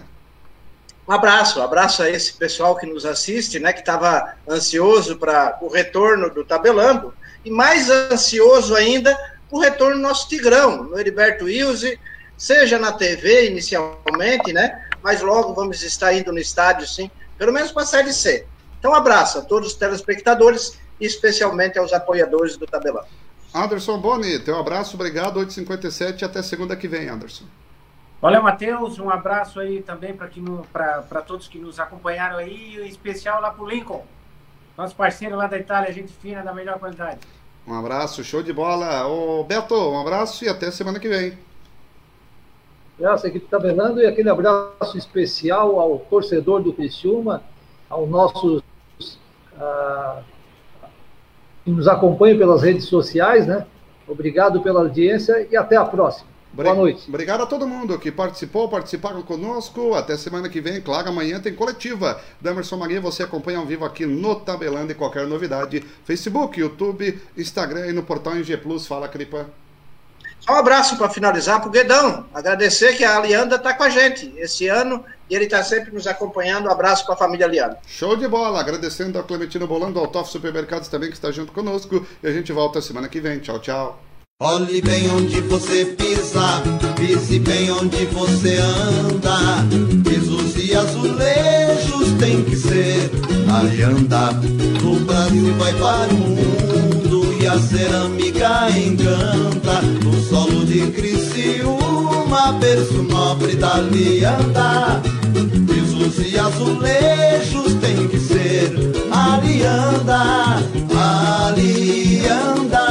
B: Um abraço, um abraço a esse pessoal que nos assiste, né, que estava ansioso para o retorno do Tabelando, e mais ansioso ainda o retorno do nosso Tigrão, no Heriberto Wilson, seja na TV inicialmente, né, mas logo vamos estar indo no estádio, sim, pelo menos para a Série C. Então, um abraço a todos os telespectadores e especialmente aos apoiadores do Tabelão.
A: Anderson Boni, teu abraço, obrigado, 8h57, até segunda que vem, Anderson.
K: Valeu, Matheus, um abraço aí também para todos que nos acompanharam aí, em especial lá para o Lincoln, nosso parceiro lá da Itália, gente fina, da melhor qualidade.
A: Um abraço, show de bola. Ô, Beto, um abraço e até semana que vem
D: essa equipe tabelando e aquele abraço especial ao torcedor do Criciúma, aos nossos ah, que nos acompanham pelas redes sociais, né? Obrigado pela audiência e até a próxima. Boa noite.
A: Obrigado a todo mundo que participou, participaram conosco. Até semana que vem, claro, amanhã tem coletiva da Emerson Maria. Você acompanha ao vivo aqui no Tabelando e qualquer novidade. Facebook, YouTube, Instagram e no portal NG Plus. Fala, Cripa.
B: Só um abraço para finalizar para o Guedão. Agradecer que a Alianda está com a gente esse ano e ele está sempre nos acompanhando. Um abraço para a família Alianda.
A: Show de bola. Agradecendo ao Clementino Bolando, ao Toff Supermercados também que está junto conosco. E a gente volta semana que vem. Tchau, tchau.
E: Olhe bem onde você pisa, pise bem onde você anda. Pisos e azulejos tem que ser Alianda. O Brasil vai para o mundo a cerâmica encanta No solo de Criciúma Berço nobre da lianda Pisos e azulejos tem que ser Alianda, Alianda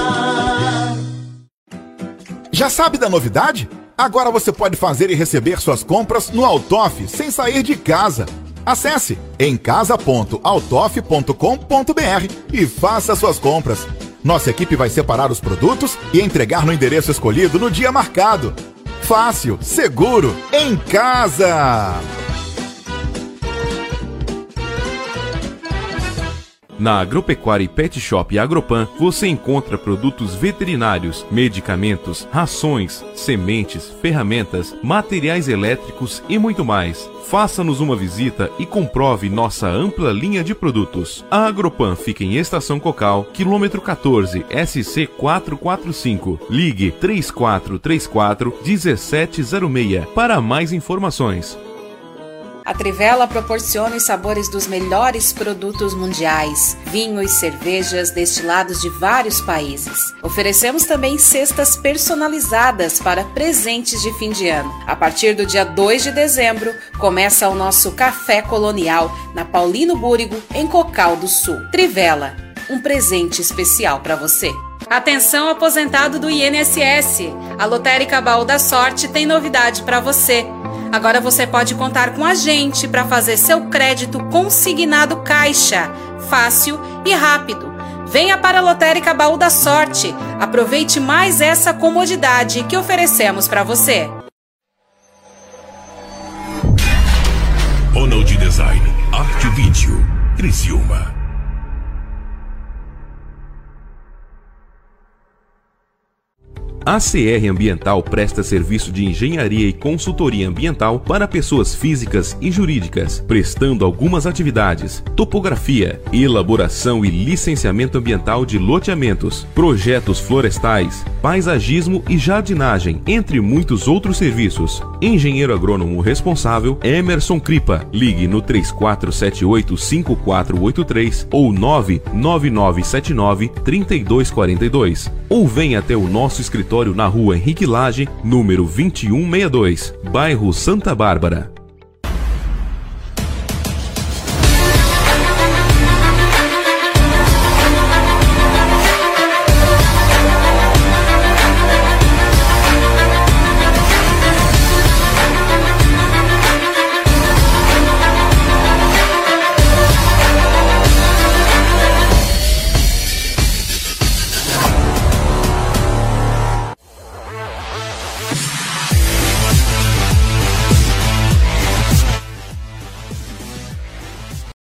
F: Já sabe da novidade? Agora você pode fazer e receber suas compras no Altoff sem sair de casa Acesse emcasa.autof.com.br e faça suas compras. Nossa equipe vai separar os produtos e entregar no endereço escolhido no dia marcado. Fácil, seguro, em casa!
G: Na Agropecuária e Pet Shop Agropan você encontra produtos veterinários, medicamentos, rações, sementes, ferramentas, materiais elétricos e muito mais. Faça-nos uma visita e comprove nossa ampla linha de produtos. A Agropan fica em Estação Cocal, quilômetro 14, SC 445. Ligue 3434 1706 para mais informações.
H: A Trivela proporciona os sabores dos melhores produtos mundiais, vinhos, cervejas destilados de vários países. Oferecemos também cestas personalizadas para presentes de fim de ano. A partir do dia 2 de dezembro, começa o nosso Café Colonial na Paulino Búrigo, em Cocal do Sul. Trivela, um presente especial para você. Atenção aposentado do INSS. A Lotérica Baú da Sorte tem novidade para você. Agora você pode contar com a gente para fazer seu crédito consignado caixa, fácil e rápido. Venha para a Lotérica Baú da Sorte. Aproveite mais essa comodidade que oferecemos para você.
I: Ronald Design, Arte Vídeo, Criciúma.
G: A CR Ambiental presta serviço de engenharia e consultoria ambiental para pessoas físicas e jurídicas, prestando algumas atividades: topografia, elaboração e licenciamento ambiental de loteamentos, projetos florestais, paisagismo e jardinagem, entre muitos outros serviços. Engenheiro agrônomo responsável Emerson Cripa. Ligue no 3478-5483 ou 99979-3242 ou venha até o nosso escritório na rua Henrique Lage, número 2162, bairro Santa Bárbara.